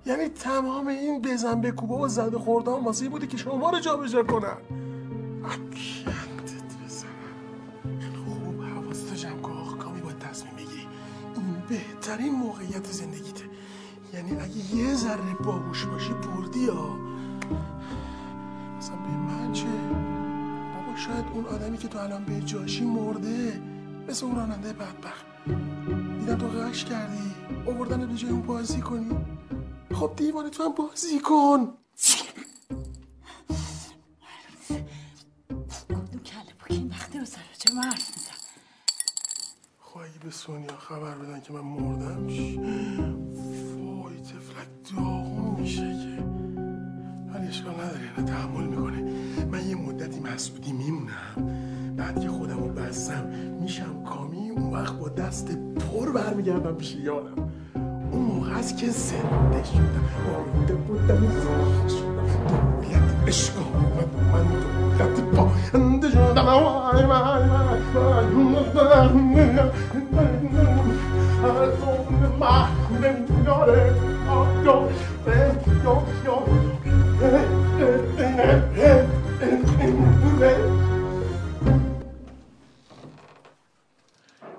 [SPEAKER 5] یعنی تمام این بزن به کوبه و زده خورده هم واسه بوده که شما رو جابجا کنن. اکندت بزنم. خوب حواستو جمع کن. کامی باید تصمیم بگیری این بهترین موقعیت زندگیته. یعنی اگه یه ذره باهوش باشی بردی ها مثلا به من چه؟ بابا شاید اون آدمی که تو الان به جاشی مرده مثل اون راننده بدبخت. دیدم تو غش کردی. آوردن به جای اون بازی کنی. خب دیوانه تو هم بازی کن. خب اگه به سونیا خبر بدن که من مردم. تفلک داغون میشه که ولی اشکال نداره نه تحمل می‌کنه من یه مدتی مسعودی میمونم بعد که خودم رو بستم میشم کامی اون وقت با دست پر برمیگردم پیش یارم اون موقع هست که زنده شدم آمده بودم زنده شدم دولت عشق آمد من دولت پاینده شدم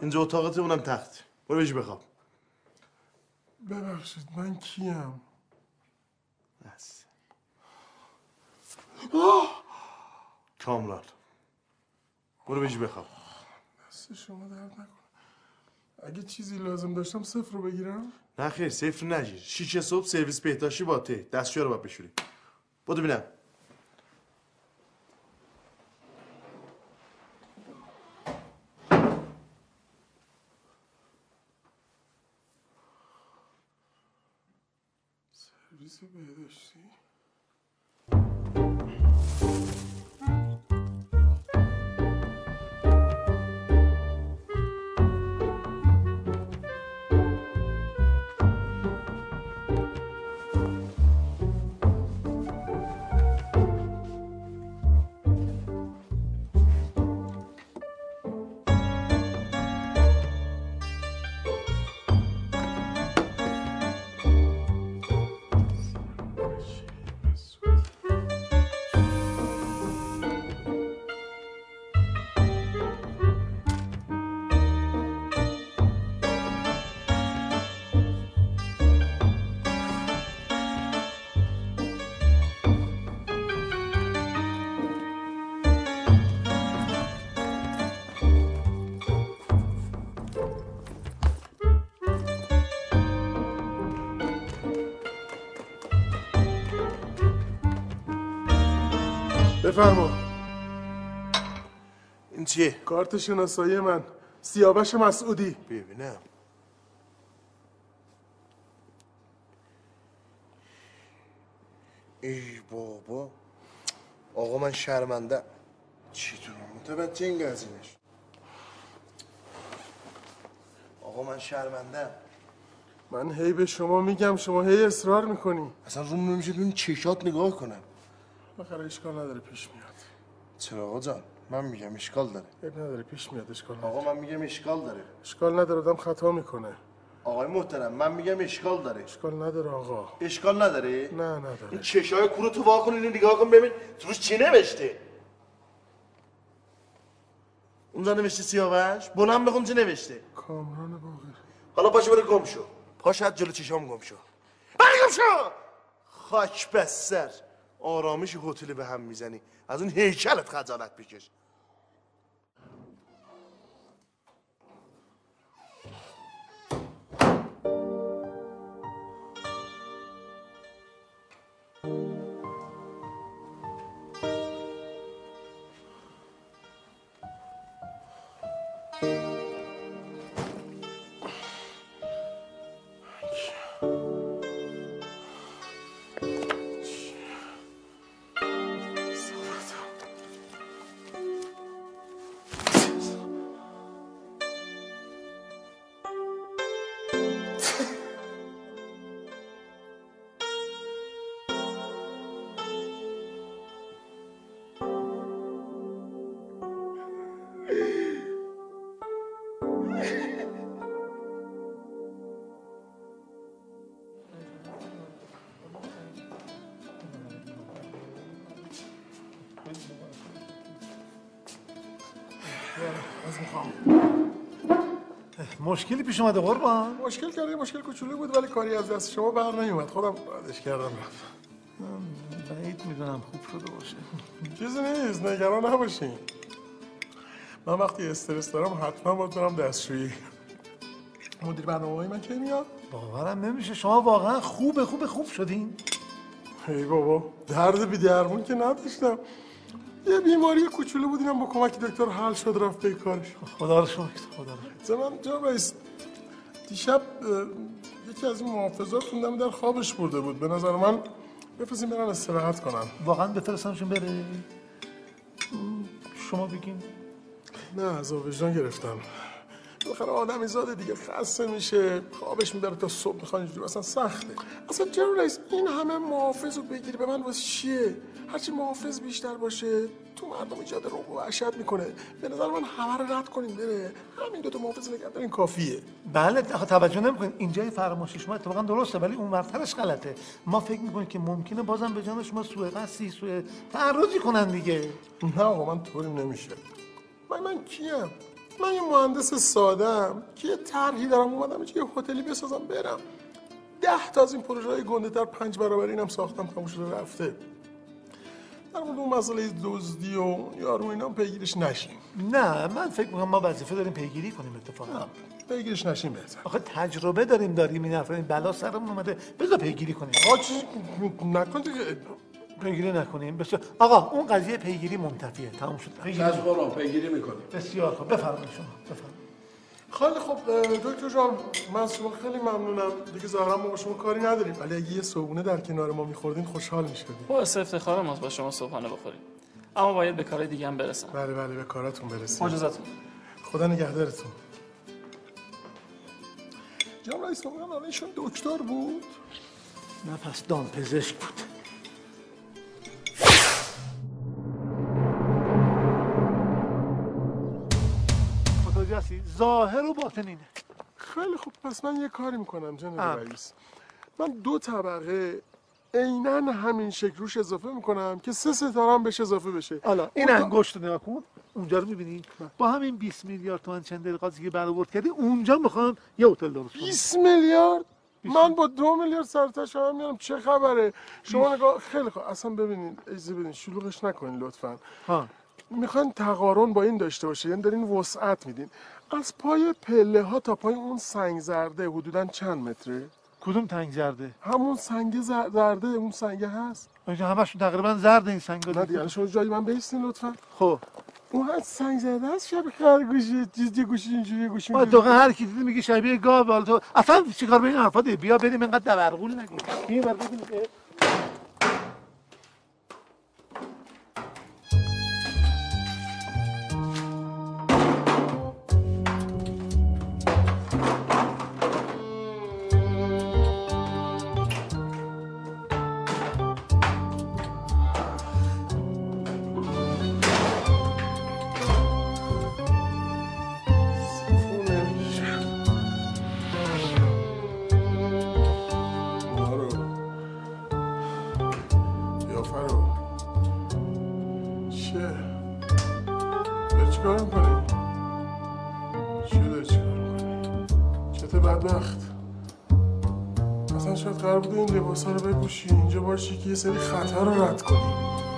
[SPEAKER 14] اینجا اتاقت اونم تخت. برو بشی بخواب.
[SPEAKER 5] ببخشید من کیم؟
[SPEAKER 14] بس. کامران برو بشی بخواب.
[SPEAKER 5] دست شما درد نکنه. اگه چیزی لازم داشتم صفر رو بگیرم.
[SPEAKER 14] نه خیر صفر نگیر. شیشه صبح سرویس بهداشتی با ته. دستشویی رو باید بشوری بودو ببینم.
[SPEAKER 5] سرویس بهداشتی؟ بفرما.
[SPEAKER 14] این چیه؟
[SPEAKER 5] کارت شناسایی من. سیاوش مسعودی.
[SPEAKER 14] ببینم. ای بابا. آقا من شرمنده. چطور متوجه این گزینش؟ آقا من شرمنده.
[SPEAKER 5] من هی به شما میگم شما هی اصرار می‌کنی.
[SPEAKER 14] اصلا روم نمیشه ببین چشات نگاه کنم.
[SPEAKER 5] بالاخره اشکال نداره پیش میاد.
[SPEAKER 14] چرا آقا جان؟ من میگم اشکال داره.
[SPEAKER 5] عیب نداره پیش میاد اشکال نداره.
[SPEAKER 14] آقا من میگم اشکال داره.
[SPEAKER 5] اشکال نداره آدم خطا می‌کنه.
[SPEAKER 14] آقای محترم من میگم اشکال داره.
[SPEAKER 5] اشکال نداره آقا.
[SPEAKER 14] اشکال نداره؟
[SPEAKER 5] نه نداره.
[SPEAKER 14] این چشای کورو تو وا کن اینو نگاه کن ببین توش چی نوشته؟ اونجا نوشته سیاوش؟ بلند بخون چی نوشته؟
[SPEAKER 5] کامران باقر
[SPEAKER 14] حالا پاشو بره گم شو. پاش از جلو چشام گم شو. بره گم شو! خاک بسر آرامش هتل به هم می‌زنی. از اون هیکلت خجالت بکش.
[SPEAKER 20] از مشکلی پیش اومده قربان.
[SPEAKER 5] مشکل کردی مشکل کوچولو بود ولی کاری از دست شما بر نمیومد خودم بعدش کردم رفت.
[SPEAKER 20] بعید می‌دونم خوب شده باشه.
[SPEAKER 5] چیزی نیست نگران نباشین. من وقتی استرس دارم حتما باید برم دستشویی. مدیر برنامه من کی میاد؟
[SPEAKER 20] باورم نمیشه. شما واقعا خوبه خوبه خوب شدین.
[SPEAKER 5] ای بابا درد بی درمون که نداشتم. یه بیماری کوچولو بود اینم با کمک دکتر حل شد رفت به کارش.
[SPEAKER 20] خدا رو شکر خدا رو
[SPEAKER 5] زمان جا رئیس دیشب یکی از این محافظات خوندم در خوابش برده بود. به نظر من بفرستیم برن استراحت کنن.
[SPEAKER 20] واقعا بفرستمشون بره؟ شما بگین.
[SPEAKER 5] نه از وجدان گرفتم. بالاخره آدمی زاده دیگه خسته میشه خوابش می‌بره تا صبح می‌خوان اینجوری اصلا سخته. اصلا چرا رئیس؟ این همه محافظ رو بگیری به من واسه چیه؟ هرچی محافظ بیشتر باشه تو مردم ایجاد رو و وحشت می‌کنه. به نظر من همه رو رد کنیم بره. همین دو تا محافظ نگه دارین کافیه.
[SPEAKER 20] بله توجه نمی‌کنین. اینجای فرمایش شما اتفاقا درسته ولی اون ورترش غلطه. ما فکر می‌کنیم که ممکنه بازم به جان شما سوء قصدی سوء تعرضی کنن دیگه.
[SPEAKER 5] نه آقا من طوری نمیشه. من من کیم؟ من یه مهندس سادم که یه طرحی دارم اومدم یه هتلی بسازم برم. ده تا از این پروژه های گنده در پنج برابر اینم ساختم تموم شده رفته. در مورد اون مسئله دزدی و یارو اینا پیگیرش نشیم.
[SPEAKER 20] نه من فکر می‌کنم ما وظیفه داریم پیگیری کنیم اتفاقا.
[SPEAKER 5] پیگیرش نشیم بهتر.
[SPEAKER 20] آخه تجربه داریم داریم این حرفا. این بلا سرمون اومده بذار پیگیری کنیم.
[SPEAKER 5] آقا چیزی نکن دیگه.
[SPEAKER 20] پیگیری نکنیم. بسیار آقا اون قضیه پیگیری منتفیه. تموم شد.
[SPEAKER 22] چشم قرآن پیگیری می‌کنیم.
[SPEAKER 20] بسیار خوب. بفرمایید شما. بفرمایید.
[SPEAKER 5] خیلی خب دکتر جان من از شما خیلی ممنونم. دیگه ظاهرا ما با شما کاری نداریم. ولی اگه یه صبحونه در کنار ما میخوردین خوشحال می‌شدیم.
[SPEAKER 13] باعث افتخار ماست با شما صبحانه بخوریم. اما باید به کار دیگه هم برسم.
[SPEAKER 5] بله بله به کاراتون برسیم.
[SPEAKER 13] مجازتون
[SPEAKER 5] خدا نگهدارتون. جناب رئیس الان ایشون دکتر بود؟
[SPEAKER 20] نه پس دام پزشک بود. هستی ظاهر و باطن اینه
[SPEAKER 5] خیلی خوب. پس من یه کاری می‌کنم جناب. رئیس. من دو طبقه عینا همین شکل روش اضافه می‌کنم که سه ستاره هم بهش اضافه بشه.
[SPEAKER 20] حالا این انگشت نگاه کن. اونجا رو می‌بینی؟ با همین 20 میلیارد تومن چند دقیقاتی که برآورد کردی اونجا می‌خوام یه هتل درست کنم.
[SPEAKER 5] 20 میلیارد؟ من با دو میلیارد سرتا شما میارم چه خبره؟ شما نگاه خیلی خوب. اصلا ببینید اجازه بدین شلوغش نکنین لطفا.
[SPEAKER 20] ها
[SPEAKER 5] می‌خواین تقارن با این داشته باشه یعنی دارین وسعت میدین. از پای پله ها تا پای اون سنگ زرده حدودا چند متره؟
[SPEAKER 20] کدوم تنگ زرده؟
[SPEAKER 5] همون سنگ زر- زرده اون سنگه هست.
[SPEAKER 20] اینجا همشون تقریبا زرد این سنگا
[SPEAKER 5] نه دیگه. شما جایی من بیستین لطفا.
[SPEAKER 20] خب.
[SPEAKER 5] اون هست سنگ زرده هست شب خرگوشی چیز یه گوشی اینجوری گوشی
[SPEAKER 20] ما. تو هر کی دیدی میگه شبیه گاو حالا تو اصلا چیکار به این حرفا؟ بیا بریم اینقدر دورغول نگو. این بر
[SPEAKER 5] ها رو بپوشی اینجا باشی که یه سری خطر رو رد کنی.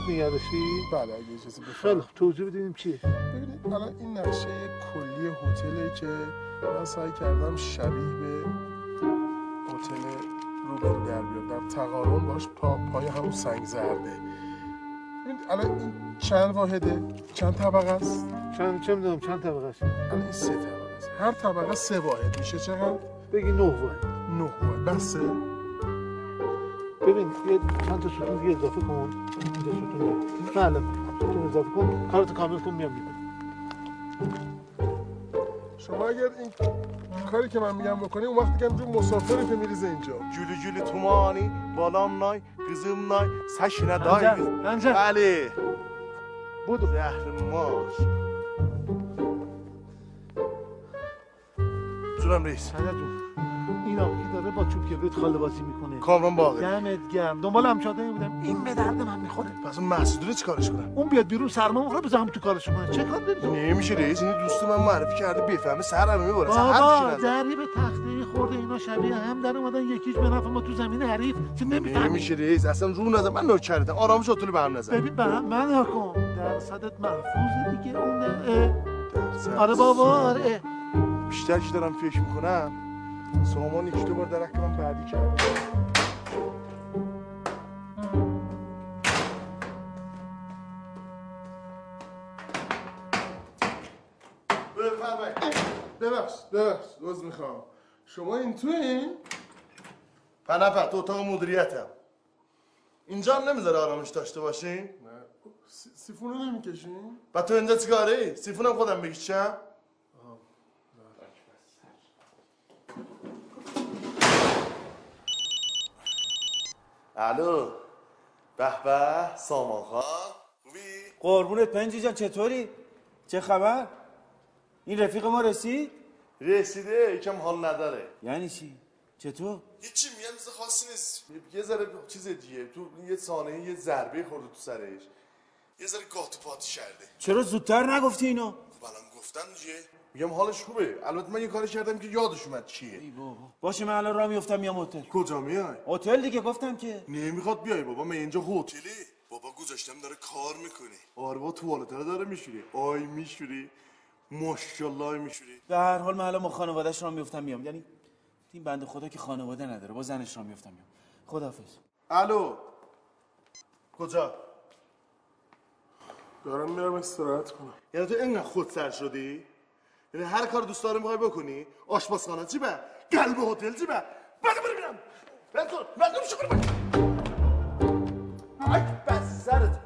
[SPEAKER 5] باد
[SPEAKER 20] نگه داشتی
[SPEAKER 5] بله اگه اجازه
[SPEAKER 20] خیلی خوب. توضیح بدیم چیه؟
[SPEAKER 5] ببینید الان این نقشه کلی هتلی که من سعی کردم شبیه به هتل روبرو در بیاد در تقارن باش پا پای همون سنگ زرده. ببین الان این چند واحده؟ چند طبقه است؟
[SPEAKER 20] چند چه می‌دونم چند طبقه است؟
[SPEAKER 5] الان این سه طبقه است. هر طبقه سه واحد میشه. چقدر؟
[SPEAKER 20] بگی نه واحد.
[SPEAKER 5] نه واحد. بسه
[SPEAKER 20] ببین یه چند تا ستون دیگه اضافه کن. اینجا ستون بله ستون اضافه کن. کارت کامل کن میام می‌کنم
[SPEAKER 5] شما اگر این کاری که من میگم بکنی اون وقت دیگه جو مسافری که میریزه اینجا.
[SPEAKER 14] جولی جولی تومانی بالام نای قızım نای سشنه دای
[SPEAKER 20] پنجه، پنجه.
[SPEAKER 14] بله.
[SPEAKER 20] بودو
[SPEAKER 14] زهر ماش. جونم رئیس.
[SPEAKER 20] سنه جون این آقایی داره با چوب کبریت خاله بازی می‌کنه.
[SPEAKER 14] کامران باقی
[SPEAKER 20] دمت گرم. دنبال همچاده بودم این به درد من می‌خوره.
[SPEAKER 14] پس اون محسودی چیکارش کنم
[SPEAKER 20] اون بیاد بیرون سرما می‌خوره بذارم تو کارش کنه. چه کار داری
[SPEAKER 14] نمیشه رئیس این دوست من معرفی کرده بفهمه سرم می‌بره.
[SPEAKER 20] بابا. دری به تخته خورده اینا شبیه هم در اومدن یکیش به نفع ما تو زمین حریف. چه نمی‌فهمی؟
[SPEAKER 14] نمیشه رئیس اصلا رو نزن من نوکرتم آرامش اطول به هم نزن
[SPEAKER 20] ببین به هم من حکم. درصدت محفوظه دیگه. اون. آره بابا آره.
[SPEAKER 14] بیشتر که دارم فکر می‌کنم سامان یکی دو بار درک من بعدی کرد
[SPEAKER 5] ببخش ببخش روز می‌خوام. شما این تو این؟
[SPEAKER 14] پنفر تو اتاق مدیریتم. اینجا هم نمی‌ذاره آرامش داشته باشین؟
[SPEAKER 5] سی- سیفون رو نمی‌کشین؟
[SPEAKER 14] و تو اینجا چیکاره سیفونم خودم بکشم الو به به سامان خان خوبی
[SPEAKER 16] قربونت پنجی جان چطوری؟ چه خبر؟ این رفیق ما رسید؟
[SPEAKER 14] رسیده یکم حال نداره
[SPEAKER 16] یعنی چی؟ چطور؟
[SPEAKER 14] هیچی میگن چیز خاصی نیست یه ذره چیز دیگه تو یه ثانیه یه ضربه خورده تو سرش یه ذره گاتو پاتی کرده
[SPEAKER 16] چرا زودتر نگفتی اینو؟
[SPEAKER 14] خب الان گفتم دیگه میگم حالش خوبه. البته من یه کاری کردم که یادش اومد چیه.
[SPEAKER 16] باشه من الان راه میفتم میام هتل.
[SPEAKER 14] کجا میای؟
[SPEAKER 16] هتل دیگه گفتم که.
[SPEAKER 14] نمی‌خواد بیای بابا من اینجا هتلی. بابا گذاشتم داره کار می‌کنه. آره با توالت داره میشوری. آی میشوری. ماشاءالله میشوری.
[SPEAKER 16] به هر حال من الان با خانواده‌اش راه میفتم میام. یعنی این بنده خدا که خانواده نداره با زنش راه میفتم میام. خداحافظ.
[SPEAKER 14] الو. کجا؟
[SPEAKER 5] دارم میرم استراحت کنم.
[SPEAKER 14] یعنی تو اینقدر خود سر شدی؟ یعنی هر کار دوست داری می‌خوای بکنی آشپزخانه چی به؟ قلب هتل چی به؟ بده برو میرم ول کن ول کن شکر باش ای بس سرت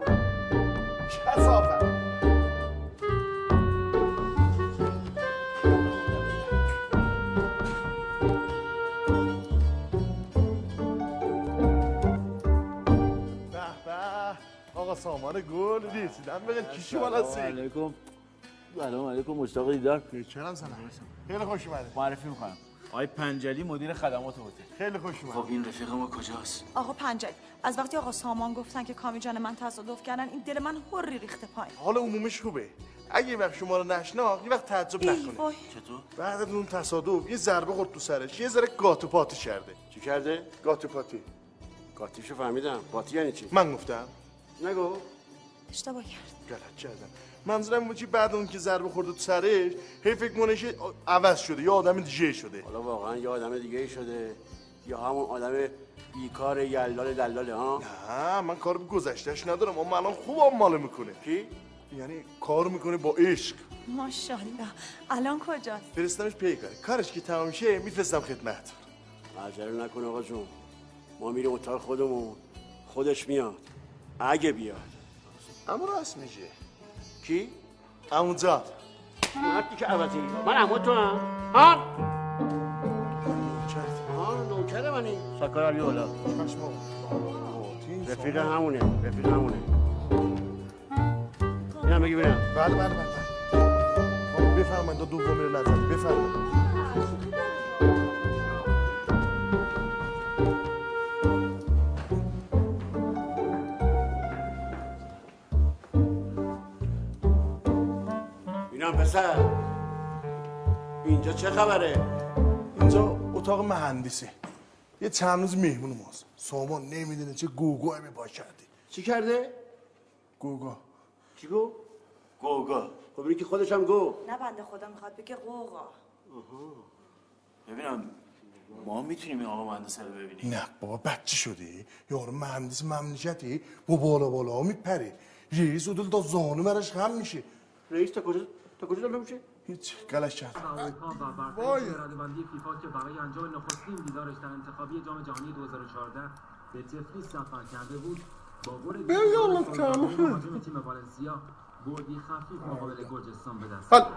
[SPEAKER 14] آقا سامان گل رسیدم بگن کیشی بالا سی
[SPEAKER 16] علیکم. سلام علیکم مشتاق دیدار.
[SPEAKER 14] چرا سلام خیلی خوش اومده
[SPEAKER 16] معرفی می‌کنم. آقای پنجلی مدیر خدمات هتل
[SPEAKER 14] خیلی خوش اومده
[SPEAKER 16] خب این رفیق ما کجاست؟
[SPEAKER 15] آقا پنجایی از وقتی آقا سامان گفتن که کامی جان من تصادف کردن این دل من هری ریخته پایین.
[SPEAKER 14] حال عمومیش خوبه. اگه یه وقت شما رو نشناخت یه وقت تعجب نکنه.
[SPEAKER 16] چطور؟
[SPEAKER 14] بعد از اون تصادف یه ضربه خورد تو سرش یه ذره گاتو پاتی کرده.
[SPEAKER 22] چی کرده؟
[SPEAKER 14] گاتو پاتی.
[SPEAKER 22] قاطیشو فهمیدم. قاطی یعنی چی؟
[SPEAKER 14] من گفتم.
[SPEAKER 22] نگو.
[SPEAKER 15] اشتباه کرد.
[SPEAKER 14] غلط کردم. منظورم بود که بعد اون که ضربه خورده تو سرش هی فکر که عوض شده یا آدم دیگه شده.
[SPEAKER 22] حالا واقعا یه آدم دیگه ای شده یا همون آدم بیکار یلال دلاله ها؟
[SPEAKER 14] نه من کار به گذشتهش ندارم. اما الان خوب آماله می‌کنه.
[SPEAKER 22] کی؟
[SPEAKER 14] یعنی کار می‌کنه با عشق.
[SPEAKER 15] ماشاءالله. الان کجاست؟
[SPEAKER 14] فرستمش پی کاره. کارش که تمام شه میفرستم خدمت.
[SPEAKER 22] عجله نکن آقا جون. ما میریم اتاق خودمون. خودش میاد. اگه بیاد.
[SPEAKER 14] اما راست میگه.
[SPEAKER 22] کی؟
[SPEAKER 14] امون جان.
[SPEAKER 22] مردی که عوضی. من امو تو هم. ها؟ ها نوکر منی. سکر علی اولا رفیق همونه. رفیق همونه. اینم بگی ببینم
[SPEAKER 14] بله بله بله آقا بفرمایید تا دومی رو نزن بفرمایید.
[SPEAKER 22] اینم پسر اینجا چه خبره؟
[SPEAKER 14] اینجا اتاق مهندسی. یه چند روز مهمون ماست. سامان نمی‌دونه چه گوگوهی به پا کردی
[SPEAKER 22] چی کرده؟
[SPEAKER 14] گوگا
[SPEAKER 22] چی گو؟ گوگا خب که خودش هم گو.
[SPEAKER 15] نه بنده خدا می‌خواد بگه قوقا
[SPEAKER 16] ببینم ما می‌تونیم این آقا مهندس رو ببینیم؟
[SPEAKER 5] نه بابا بچه شدی؟ یارو مهندس مملکتی با بالا بالا میپره رئیس اودل تا زانو مرش خم میشه
[SPEAKER 16] رئیس تا کجا؟ تا کجا داره میشه؟
[SPEAKER 5] هیچ غلط کرد.
[SPEAKER 23] وای. بندی فیفا که برای انجام نخستین دیدارش در انتخابی جام جهانی 2014 به تفلیس سفر کرده بود با گل. مهاجم تیم والنسیا بردی خفیف مقابل گرجستان به دست.
[SPEAKER 5] حال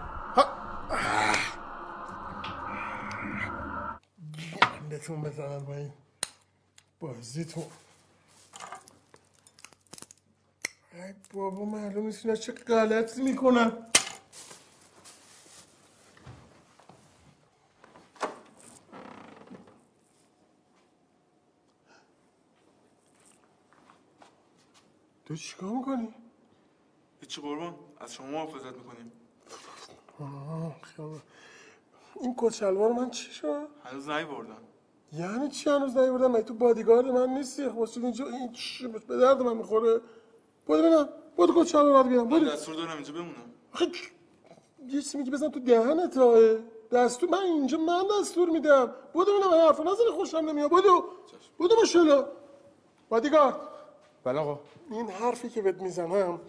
[SPEAKER 5] گندتون بزنن با این بازیتون. ای بابا معلوم نیست اینا چه غلطی می‌کنن. تو چیکار می‌کنی؟
[SPEAKER 19] هیچی قربان از شما محافظت می‌کنیم.
[SPEAKER 5] آه خیلی این کت شلوار من چی شد؟
[SPEAKER 19] هنوز نیوردن.
[SPEAKER 5] یعنی چی هنوز نیوردن؟ مگه تو بادیگارد من نیستی؟ خب واسه اینجا این چی به درد من می‌خوره. بود ببینم بود کت شلوار رو بیام
[SPEAKER 19] من
[SPEAKER 5] بود
[SPEAKER 19] دستور دارم اینجا بمونم.
[SPEAKER 5] یه چیزی میگی بزن تو دهنت راه دستور من اینجا من دستور میدم. بود ببینم این حرفا نزنی خوشم نمیاد. بودو بودو ماشاءالله بادیگارد
[SPEAKER 14] بله آقا.
[SPEAKER 5] این حرفی که بهت می‌زنم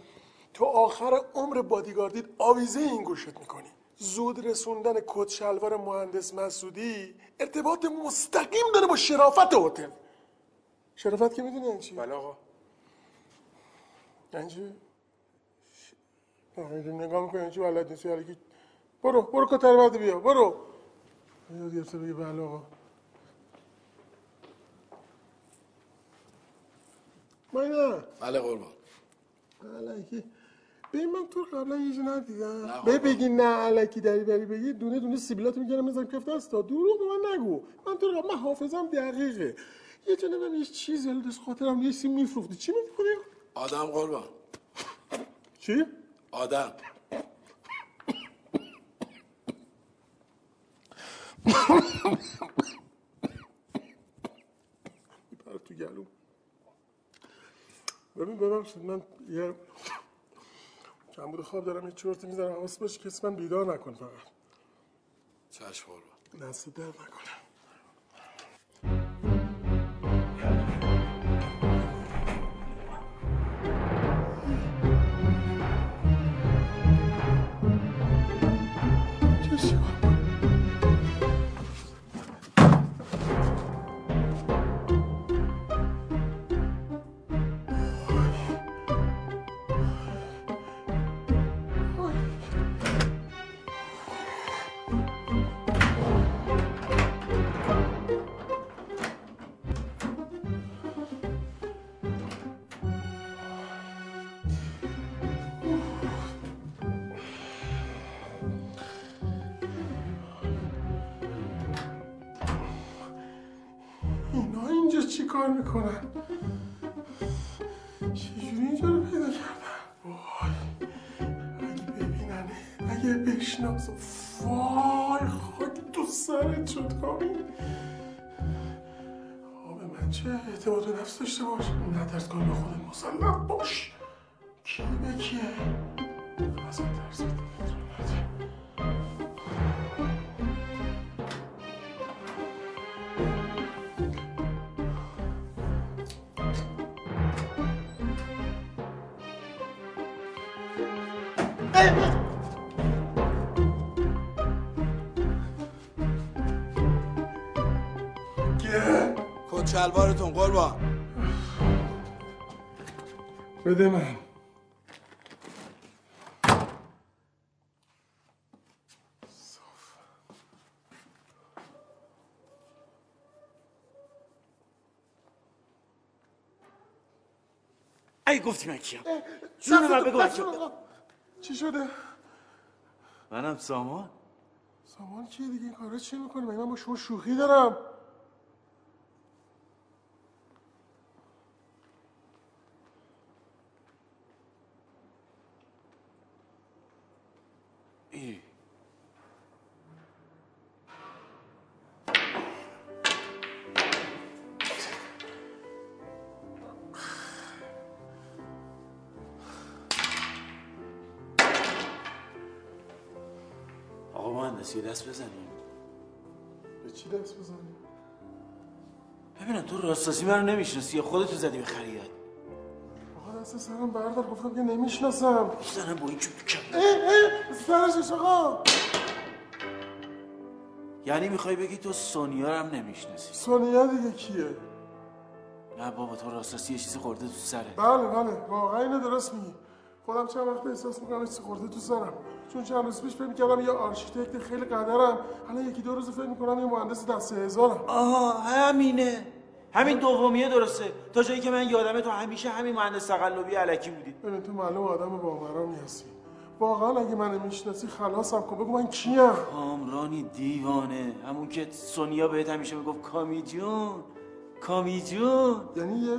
[SPEAKER 5] تو آخر عمر بادیگاردیت آویزه این گوشت می‌کنی. زود رسوندن کت شلوار مهندس مسعودی ارتباط مستقیم داره با شرافت هتل. شرافت که می‌دونی یعنی چی؟
[SPEAKER 14] بله آقا.
[SPEAKER 5] یعنی چی؟ آه، نگاه می‌کنی یعنی چی بلد نیستی؟ برو برو کتر بعد بیا برو. یاد گرفته بگی بله آقا. ماینا
[SPEAKER 22] بله قربان.
[SPEAKER 5] علکی. ببین من تو قبلا یه جا ندیدم. به بگی نه علکی دری بری بگی. دونه دونه سیبیلات می‌گیرم می‌ذارم کف دستا دروغ به من نگو. من تو قبلا حافظم دقیقه. یه جا نمی‌دونم یه حالا دست خاطرم یه سیم میفروختی چی می‌کنی
[SPEAKER 22] آدم قربان.
[SPEAKER 5] چی؟
[SPEAKER 22] آدم
[SPEAKER 5] میپره تو گلوم ببین ببخشید من یه چند بود خواب دارم یه چورتی می‌زنم. حواس باشه کسی من بیدار نکن فقط.
[SPEAKER 22] چشم
[SPEAKER 5] دست درد نکنه. می‌کنن چجوری اینجا رو پیدا کردن وای اگه ببینن اگه بشناسه وای خاک تو سرت شد کامی. آب من چه اعتماد به نفس داشته باش. ندرد کن به خودت مسلط باش. کی به کیه؟ ازت ترس
[SPEAKER 22] شلوارتون قربان.
[SPEAKER 5] بده من.
[SPEAKER 16] ای گفتی من کیم؟ جون من بگو من
[SPEAKER 5] چی شده؟
[SPEAKER 16] منم سامان.
[SPEAKER 5] سامان چیه دیگه؟ این کارا چی می‌کنی؟ من با شما شوخی دارم.
[SPEAKER 16] مهندس یه دست بزنیم.
[SPEAKER 5] به چی دست بزنی؟
[SPEAKER 16] ببینم تو راستاسی من نمی‌شناسی یا خودتو زدی به خریت؟
[SPEAKER 5] آقا دست سرم بردار. گفتم که نمی‌شناسم.
[SPEAKER 16] زنم با این چوب کم
[SPEAKER 5] اه اه سرش آقا.
[SPEAKER 16] یعنی می‌خوای بگی تو سونیا رو هم نمی‌شناسی؟
[SPEAKER 5] سونیا دیگه کیه؟
[SPEAKER 16] نه بابا تو راستاسی یه چیزی خورده تو سره.
[SPEAKER 5] بله بله. واقعا اینو درست میگی. خودم چند وقت احساس می‌کنم چیزی خورده تو سرم چون چند روز پیش فکر می‌کردم یه آرشیتکت خیلی قدرم. الان یکی دو روز فکر می‌کنم یه مهندس دسته هزارم.
[SPEAKER 16] آها همینه. همین دومیه درسته. تا جایی که من یادمه تو همیشه همین مهندس تقلبی الکی بودی.
[SPEAKER 5] ببین تو معلوم آدم باورانی هستی. واقعا اگه منو می‌شناسی خلاصم کن. بگو من کیم.
[SPEAKER 16] کامرانی دیوانه. همون که سونیا بهت همیشه می‌گفت کامی جون کامی جون.
[SPEAKER 5] یعنی یه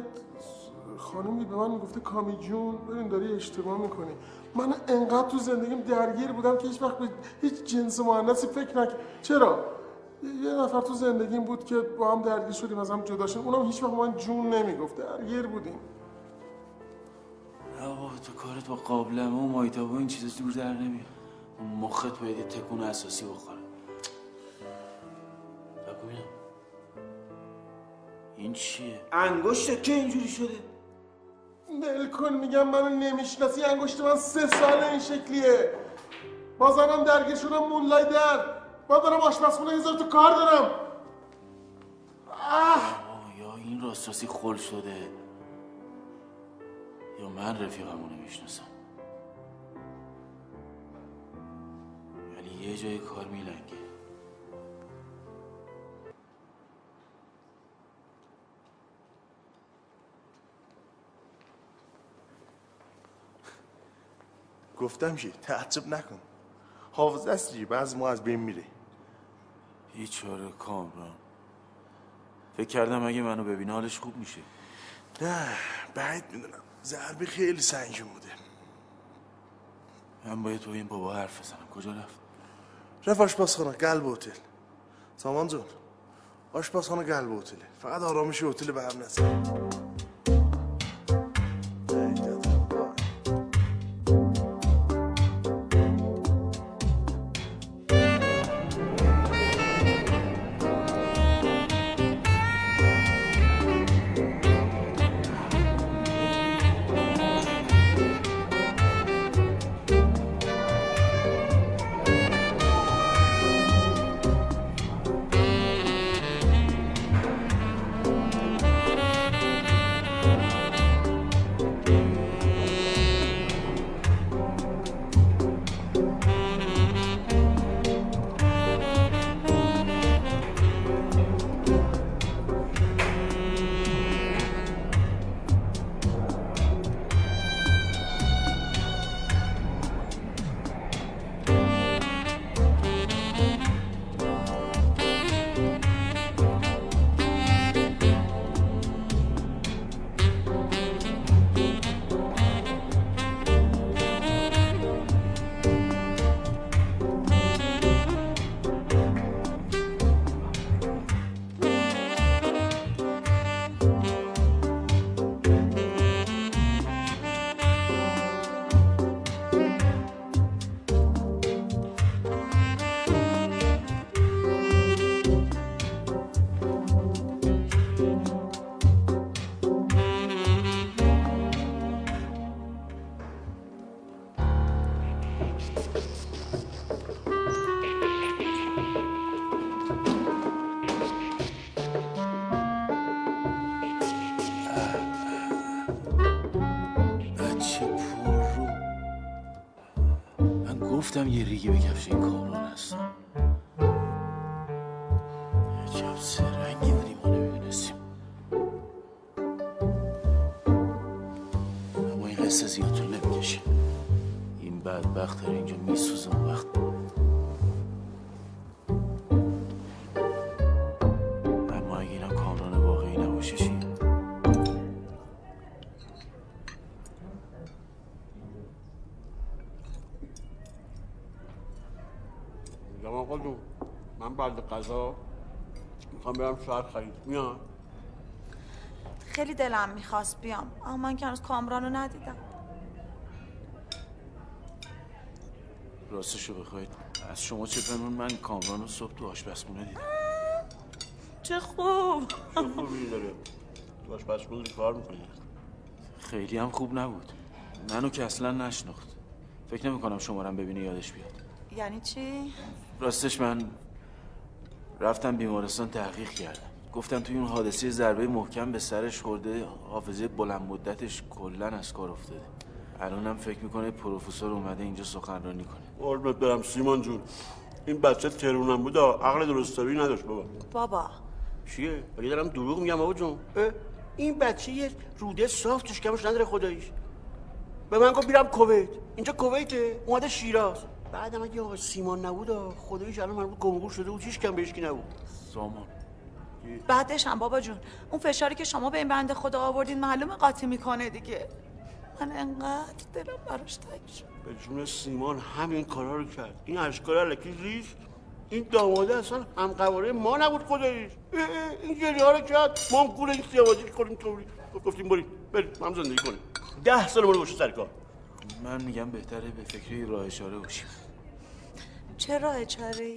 [SPEAKER 5] خانمی به من می‌گفته کامی جون ببین داری اشتباه می‌کنی. من انقدر تو زندگیم درگیر بودم که هیچ وقت به هیچ جنس مؤنثی فکر نک چرا؟ یه نفر تو زندگیم بود که با هم درگیر شدیم از هم جدا شدیم. اونم هیچ وقت من جون نمی‌گفت درگیر بودیم.
[SPEAKER 16] بابا تو کارت با قابلمه و مایتابه و این چیزا دور در نمیاد. اون مخت باید یه تکون اساسی بخوره. این چیه؟ انگشتت که اینجوری شده؟
[SPEAKER 5] ول کن میگم منو نمی‌شناسی انگشت من سه سال این شکلیه. بازم درگیر شدم مولای در. با دارم آشپزخونه یه تو کار دارم.
[SPEAKER 16] آه، یا این راستاسی خل شده. یا من رفیقمو نمی‌شناسم ولی یه جای کار میلنگه.
[SPEAKER 5] گفتم چی تعجب نکن. حافظه است دیگه بعض ما از بین میره.
[SPEAKER 16] بیچاره کامران. فکر کردم اگه منو ببینه حالش خوب میشه.
[SPEAKER 5] نه بعید می‌دونم. ضربه خیلی سنگین بوده.
[SPEAKER 16] من باید با این بابا حرف بزنم. کجا رفت؟
[SPEAKER 5] رفت آشپزخانه قلب هتل. سامان جون آشپزخانه قلب هتله. فقط آرامش هتل به هم نزن.
[SPEAKER 16] ریگی به کفش این کامران هستم عجب سرنگی بودیم اما این قصه زیاد نمی‌کشه. این بدبخت
[SPEAKER 22] قضا می‌خوام برم شهر خرید. میاد
[SPEAKER 15] خیلی دلم می‌خواست بیام اما من که هنوز کامران رو ندیدم.
[SPEAKER 16] راستشو بخواید. از شما چه پنون من کامران رو صبح تو آشپزخونه دیدم.
[SPEAKER 15] چه خوب.
[SPEAKER 22] چه خوبی داره. تو آشپزخونه کار می‌کنی؟
[SPEAKER 16] خیلی هم خوب نبود. منو که اصلا نشناخت. فکر نمی کنم شمارم ببینه یادش بیاد.
[SPEAKER 15] یعنی چی؟
[SPEAKER 16] راستش من رفتم بیمارستان تحقیق کردم. گفتن توی اون حادثه ضربه محکم به سرش خورده حافظه بلند مدتش کلا از کار افتاده. الانم فکر می‌کنه پروفسور اومده اینجا سخنرانی کنه.
[SPEAKER 22] قربت برم سیمان جون. این بچه ترونم بود عقل درستابی نداشت بابا.
[SPEAKER 15] بابا.
[SPEAKER 22] چیه؟ اگه دارم دروغ میگم بابا جون؟ اه؟ این بچه یه روده صاف توش کمش نداره خداییش. به من گفت میرم کویت. اینجا کویته؟ اومده شیراز. بعدم اگه آقا سیمان نبود خداییش الان من بود گمگور شده بود هیچ کم بهش کی نبود؟
[SPEAKER 16] سامان.
[SPEAKER 15] بعدش هم بابا جون اون فشاری که شما به این بنده خدا آوردین معلومه قاطی می‌کنه دیگه. من انقدر دلم براش تنگ شد.
[SPEAKER 22] به جون سیمان همین کارا رو کرد. این اشکال علکی ریخت این داماده اصلا هم قواره ما نبود خداییش. این گریه ها رو کرد. ما هم گول این سیاوازی کنیم طوری گفتیم بریم بریم. ما هم زندگی کنیم. ده سال مورد باشه سر کار.
[SPEAKER 16] من میگم بهتره به فکر راه اشاره باشیم
[SPEAKER 15] چه راه چاره ای؟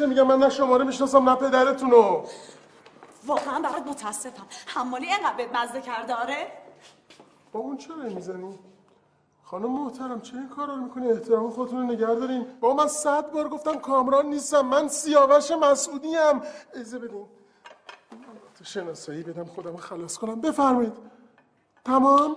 [SPEAKER 5] زشته میگم من نه شما رو می‌شناسم نه پدرتونو.
[SPEAKER 15] واقعا برات متاسفم. حمالی اینقدر بهت مزه کرده آره
[SPEAKER 5] با اون چرا می‌زنی؟ خانم محترم چه این کارا رو می‌کنی؟ احترام خودتون رو نگه دارین. با من صد بار گفتم کامران نیستم. من سیاوش مسعودی ام اجازه بدین شناسایی بدم خودم خلاص کنم. بفرمایید. تمام؟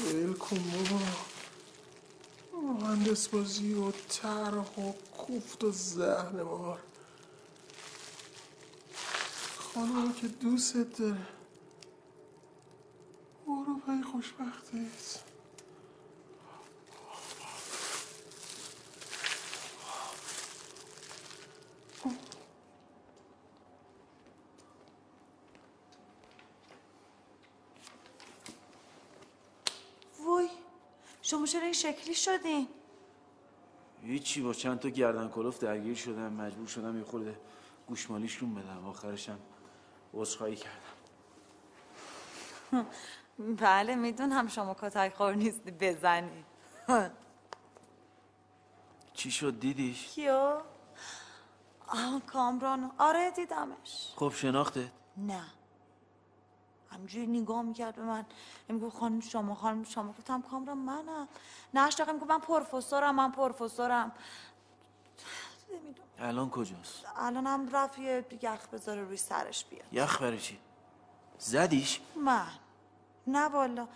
[SPEAKER 5] ول کن بابا. مهندس بازی و طرح و کوفت و زهن مار. خانم که دوستت داره. برو پای خوشبختیت
[SPEAKER 15] شما چرا این شکلی شدین؟
[SPEAKER 16] هیچی با چند تا گردن کلوف درگیر شدم مجبور شدم یه خورده گوشمالیشون بدم. آخرشم عذرخواهی کردم.
[SPEAKER 15] بله می‌دونم شما کتک خور نیستی بزنی.
[SPEAKER 16] چی شد دیدیش؟
[SPEAKER 15] کیو؟ آه کامران. آره دیدمش.
[SPEAKER 16] خب شناخته
[SPEAKER 15] نه. همجوری نگاه می‌کرد به من. میگو خانم شما خانم شما. گفتم کامران منم. نه اشتاقی میگو من پروفسورم من پروفسورم.
[SPEAKER 16] الان کجاست؟
[SPEAKER 15] الان هم رفت یه یخ بذاره روی سرش بیاد.
[SPEAKER 16] یخ برای چی؟ زدیش؟
[SPEAKER 15] من. نه والا.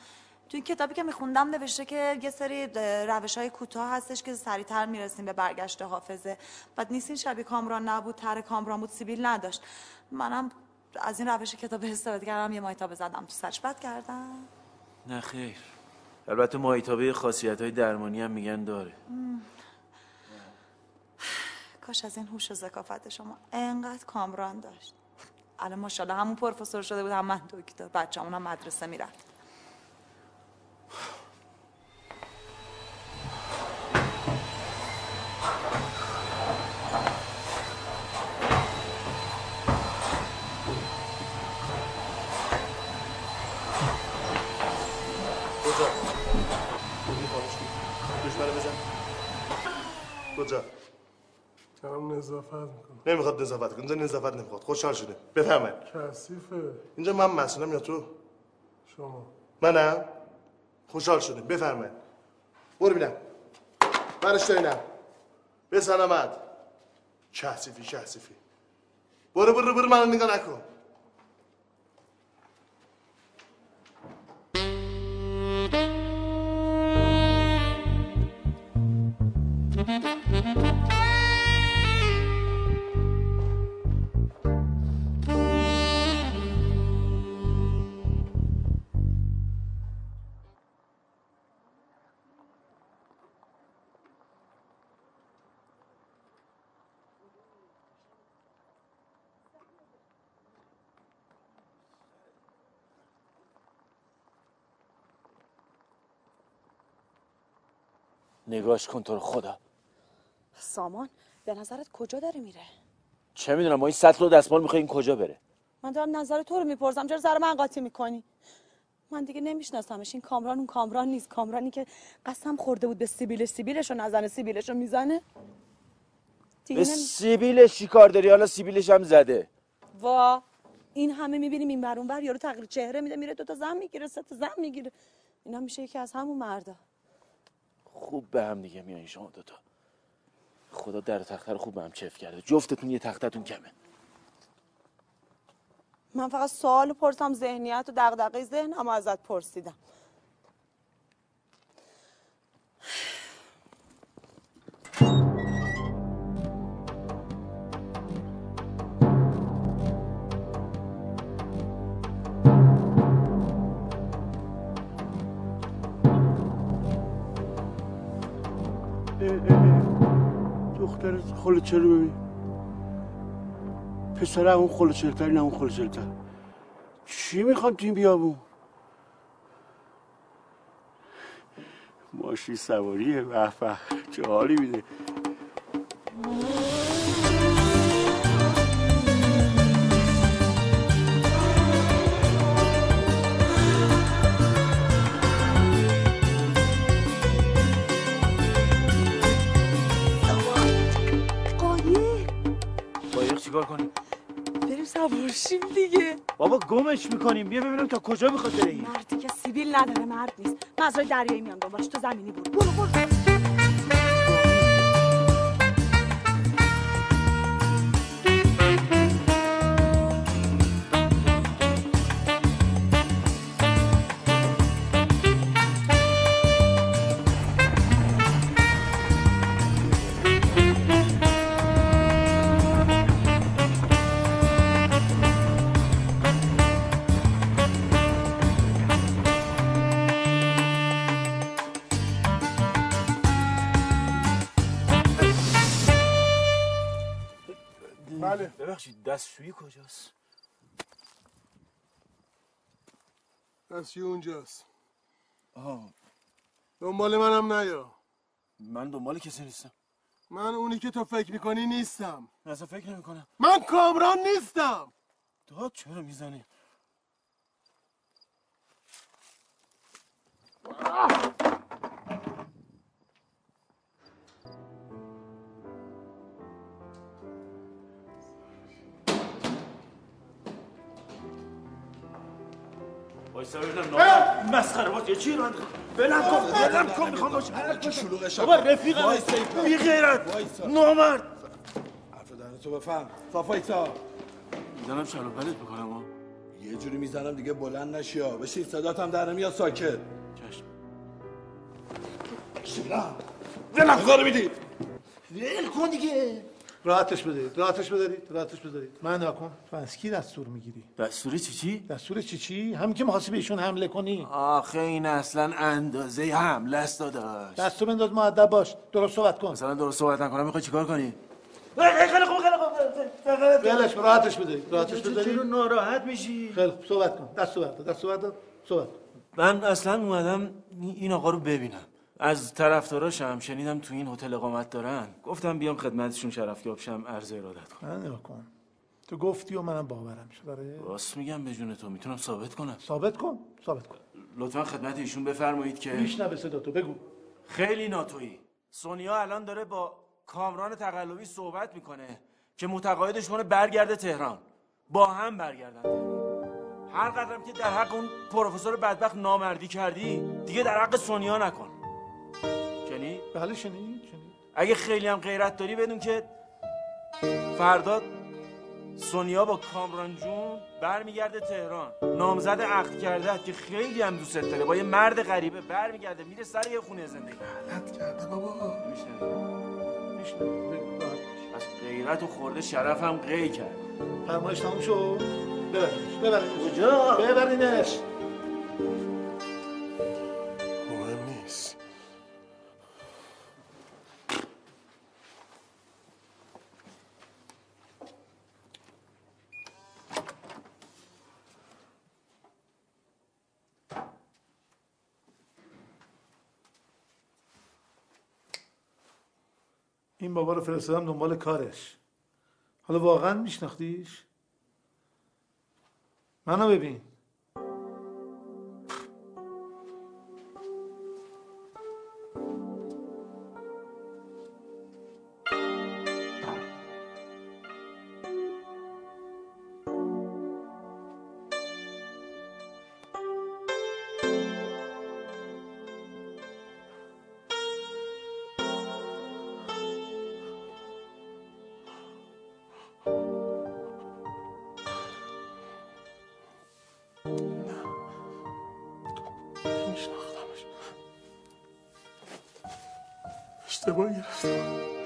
[SPEAKER 15] تو این کتابی که میخوندم نوشته که یه سری روش های کوتاه هستش که سریعتر می‌رسیم به برگشت حافظه. بعد نیست این شبیه کامران نبود تر کامران بود سیبیل نداشت. منم از این روش کتاب استفاده کردم یه مایتابه زدم تو سرش. بد کردم.
[SPEAKER 16] نه خیر. البته ماهیتابه خاصیت های درمانی هم میگن داره.
[SPEAKER 15] کاش از این هوش و ذکافت شما انقدر کامران داشت. الان ماشاءالله همون پروفسور شده بود هم من دکتر. بچه‌مون هم مدرسه می‌رفت
[SPEAKER 5] کجا؟ بگی خانش کی؟ دشمنه بزن کجا؟
[SPEAKER 24] دارم نظافت می‌کنم
[SPEAKER 5] نمی‌خواد نظافت کن اینجا نظافت نمی‌خواد. خوشحال شده بفهمه
[SPEAKER 24] کثیفه.
[SPEAKER 5] اینجا من مسئولم یا تو؟
[SPEAKER 24] شما.
[SPEAKER 5] منم؟ خوشحال شده بفرمایید. برو بینم. برش دارینم به سلامت. کثیفی کثیفی. برو برو برو. منو نگاه نکن.
[SPEAKER 16] نگاش کن تو رو خدا.
[SPEAKER 15] سامان به نظرت کجا داره میره؟
[SPEAKER 16] چه می‌دونم ما این سطل و دستمال می‌خوایم کجا بره؟
[SPEAKER 15] من دارم نظر تو رو می‌پرسم چرا سر من قاطی می‌کنی؟ من دیگه نمیشناسمش این کامران اون کامران نیست. کامرانی که قسم خورده بود به سیبیل سیبیلش رو نزنه سیبیلش رو می‌زنه.
[SPEAKER 16] به
[SPEAKER 15] نمی-
[SPEAKER 16] سیبیلش چی کار داری؟ حالا سیبیلش هم زده.
[SPEAKER 15] وا این همه می‌بینیم این بر اون بر یارو تغییر چهره میده میره دو تا زن می‌گیره سه تا زن می‌گیره. اینا میشه یکی از همون مردا.
[SPEAKER 16] خوب به هم دیگه میایین شما دوتا. خدا در تخته رو خوب به هم چف کرده. جفتتون یه تختتون کمه.
[SPEAKER 15] من فقط سوال پرسم ذهنیت و دغدغه ذهنم ازت پرسیدم.
[SPEAKER 22] دختر خلوچه رو ببین؟ پسر اون خلوچلتر نه اون خلوچلتر چی می‌خوام تو این بیابون؟ ماشین سواریه به چه حالی میده؟
[SPEAKER 16] چیکار کنیم؟
[SPEAKER 15] بریم سوارشیم دیگه.
[SPEAKER 16] بابا گمش می‌کنیم. بیا ببینم تا کجا می‌خواد بره این
[SPEAKER 15] مردی که سیبیل نداره مرد نیست. راه دریایی میام دنبالش. تو زمینی برو. برو برو.
[SPEAKER 14] بله.
[SPEAKER 16] ببخشید دستشویی کجاست؟
[SPEAKER 14] دستشویی اونجاست.
[SPEAKER 16] آها.
[SPEAKER 14] دنبال منم نیا.
[SPEAKER 16] من دنبال کسی نیستم.
[SPEAKER 14] من اونی که تو فکر می‌کنی نیستم.
[SPEAKER 16] اصلا فکر نمی کنم
[SPEAKER 14] من کامران نیستم.
[SPEAKER 16] داد چرا می‌زنی؟ وایسا ببینم نامرد مسخره باز یه چی رو بلم کن بلم کن می‌خوام باشه
[SPEAKER 19] شلوغش
[SPEAKER 16] بابا رفیقم
[SPEAKER 19] وایسا.
[SPEAKER 16] بی غیرت. نامرد.
[SPEAKER 19] حرف دهن تو بفهم. صافایتا
[SPEAKER 16] می‌زنم شلو پلت بکنم ها.
[SPEAKER 19] یه جوری می‌زنم دیگه بلند نشی ها. بشین صدات هم در نمیاد ساکت.
[SPEAKER 16] چشم.
[SPEAKER 19] شیرم
[SPEAKER 16] ولم
[SPEAKER 19] کن میدی.
[SPEAKER 20] ول کن دیگه. راحتش بدارید راحتش بدارید راحتش بدارید من نکن تو از کی دستور می‌گیری؟
[SPEAKER 16] دستور چی چی؟
[SPEAKER 20] دستور چی چی؟ هم که می‌خواستی بهشون حمله کنی.
[SPEAKER 16] آخه این اصلا اندازه حمله است داداش.
[SPEAKER 20] دستور بنداز مؤدب باش. درست صحبت کن.
[SPEAKER 16] مثلا درست صحبت نکنم می‌خوای چیکار کنی؟
[SPEAKER 20] خیلی خوب راحتش بدارید راحتش
[SPEAKER 16] چرا
[SPEAKER 20] بدارید
[SPEAKER 16] ناراحت میشی؟
[SPEAKER 20] خیلی خوب. صحبت کن. دست صحبت دست صحبت صحبت.
[SPEAKER 16] من اصلا اومدم این آقا رو ببینم. از طرفداراشم شنیدم تو این هتل اقامت دارن. گفتم بیام خدمتشون شرفیاب شم عرض ارادت کنم.
[SPEAKER 20] نگاه کن. تو گفتی و منم باورم شد. داره
[SPEAKER 16] راست میگم به جون تو می‌تونم ثابت کنم.
[SPEAKER 20] ثابت کن ثابت کن.
[SPEAKER 16] لطفا خدمت ایشون بفرمایید که
[SPEAKER 20] میشنوه صدا تو بگو.
[SPEAKER 16] خیلی ناتویی. سونیا الان داره با کامران تقلبی صحبت می‌کنه که متقاعدش کنه برگرده تهران. با هم برگردن تهران. هر قدرم که در حق اون پروفسور بدبخت نامردی کردی دیگه در حق سونیا نکن. شنید؟
[SPEAKER 20] بله شنید شنید.
[SPEAKER 16] اگه خیلی هم غیرت داری بدون که فردا سونیا با کامران جون برمیگرده تهران. نامزد عقد کرده که خیلی هم دوست داره. با یه مرد غریبه برمیگرده میره سر یه خونه زندگی.
[SPEAKER 14] غلط کرده بابا.
[SPEAKER 16] از غیرت و خورده شرف هم قی کرد.
[SPEAKER 20] فرمایش تموم شد. ببرینش ببرینش.
[SPEAKER 16] کجا؟
[SPEAKER 20] ببرینش. این بابا رو فرستادم دنبال کارش. حالا واقعا میشناختیش؟ منو ببین.
[SPEAKER 14] اشتباه گرفتم
[SPEAKER 22] داداش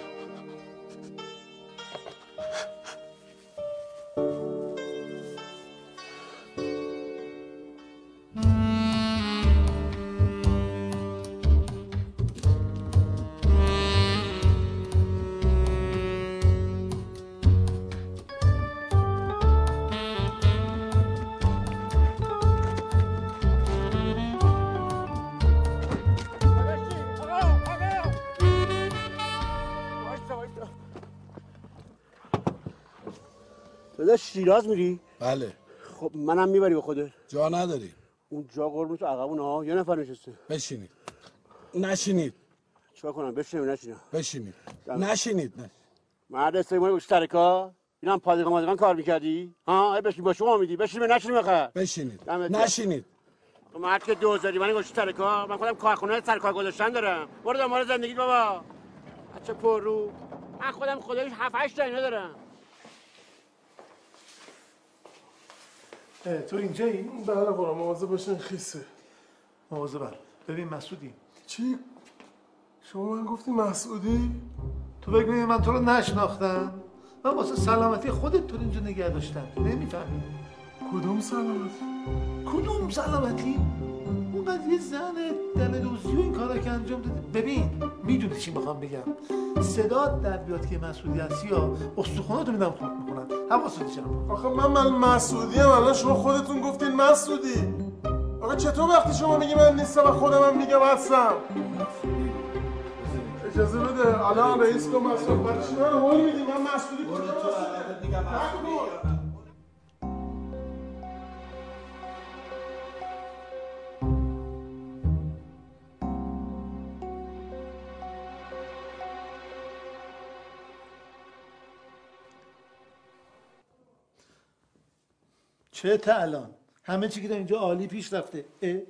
[SPEAKER 22] شیراز میری؟
[SPEAKER 19] بله.
[SPEAKER 22] خب منم می‌بری به خودت.
[SPEAKER 19] جا نداری.
[SPEAKER 22] اون جا قربون تو عقبون ها یه نفر نشسته.
[SPEAKER 19] بشینید. نشینید.
[SPEAKER 22] چیکار کنم؟ بشینم نشینم؟
[SPEAKER 19] بشینید. نشینید. نه.
[SPEAKER 22] مرد استیمال گوش ترکا اینم پادگان مادگان کار می‌کردی؟ ها؟ ای بشین با شما میدی. بشین به نشین بخیر
[SPEAKER 19] بشینید. نشینید.
[SPEAKER 22] تو مرد که دوزاری من گوش ترکا من خودم کارخونه سر کار گذاشتن دارم. برو دنبال زندگی بابا. بچه پر رو. من خودم خدایش 7 8 تا اینا دارم.
[SPEAKER 20] تو اینجایی
[SPEAKER 14] بله قرآن مواظب باشین خیسه.
[SPEAKER 20] مواظب بر. ببین مسعودی.
[SPEAKER 14] چی؟ شما من گفتی مسعودی؟
[SPEAKER 20] تو بگو من تو رو نشناختم. من واسه سلامتی خودت تو اینجا نگه داشتم. نمی‌فهمی؟
[SPEAKER 14] کدوم سلامتی؟
[SPEAKER 20] کدوم سلامتی؟ اینقدر یه زن دل دوزی و این کارا که انجام دادی. ببین می‌دونی چی می‌خوام بگم؟ صدا در بیاد که مسئولی هستی یا استخوناتو میدم خورد می‌کنن حواست جمع
[SPEAKER 5] آخه من من مسعودی هم الان شما خودتون گفتین مسعودی. آقا چطور وقتی شما میگی من نیستم و خودم هم میگم هستم؟ اجازه بده. الان رئیس تو مسعود. برای چی من هول میدی؟ من مسعودی کجا
[SPEAKER 20] چه الان. همه چی که در اینجا عالی پیش رفته. اه؟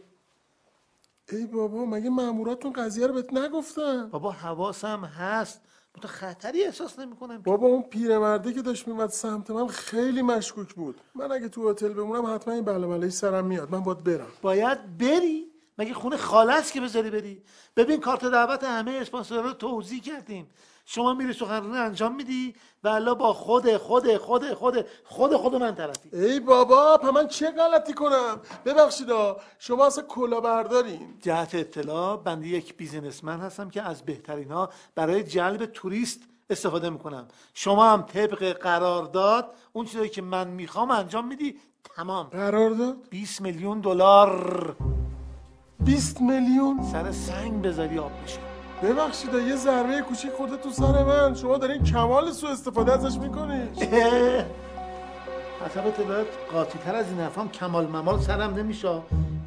[SPEAKER 5] ای بابا مگه ماموراتون قضیه رو بهت نگفتن؟
[SPEAKER 20] بابا حواسم هست. تو خطری احساس نمی‌کنم
[SPEAKER 5] بابا اون پیرمرده که داشت میمد سمت من خیلی مشکوک بود. من اگه تو هتل بمونم حتما این بله بله سرم میاد. من باید برم.
[SPEAKER 20] باید بری؟ مگه خونه خاله است که بذاری بری؟ ببین کارت دعوت همه اسپانسرها رو توضیح کردیم. شما میری سخنرانی انجام میدی و الا با خود خود خود خود خود خود من طرفی.
[SPEAKER 5] ای بابا پا من چه غلطی کنم؟ ببخشید شما اصلا کلا بردارین
[SPEAKER 20] جهت اطلاع بنده یک بیزینسمن هستم که از بهترین ها برای جلب توریست استفاده می‌کنم. شما هم طبق قرارداد اون چیزایی که من می‌خوام انجام میدی تمام.
[SPEAKER 5] قرارداد؟
[SPEAKER 20] 20 میلیون دلار.
[SPEAKER 5] 20 میلیون؟
[SPEAKER 20] سر سنگ بذاری آب میشه
[SPEAKER 5] ببخشید یه ضربه کوچیک خورده تو سر من. شما دارین کمال سو استفاده ازش می‌کنین
[SPEAKER 20] حسب اطلاعات قاطی تر از این حرفام کمال ممال سرم نمیشه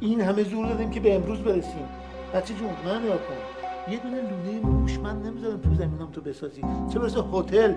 [SPEAKER 20] این همه زور دادیم که به امروز برسیم. بچه جون من یا کن. یه دونه لونه موش من نمی‌ذارم تو زمینم تو بسازی. چه برسه هتل؟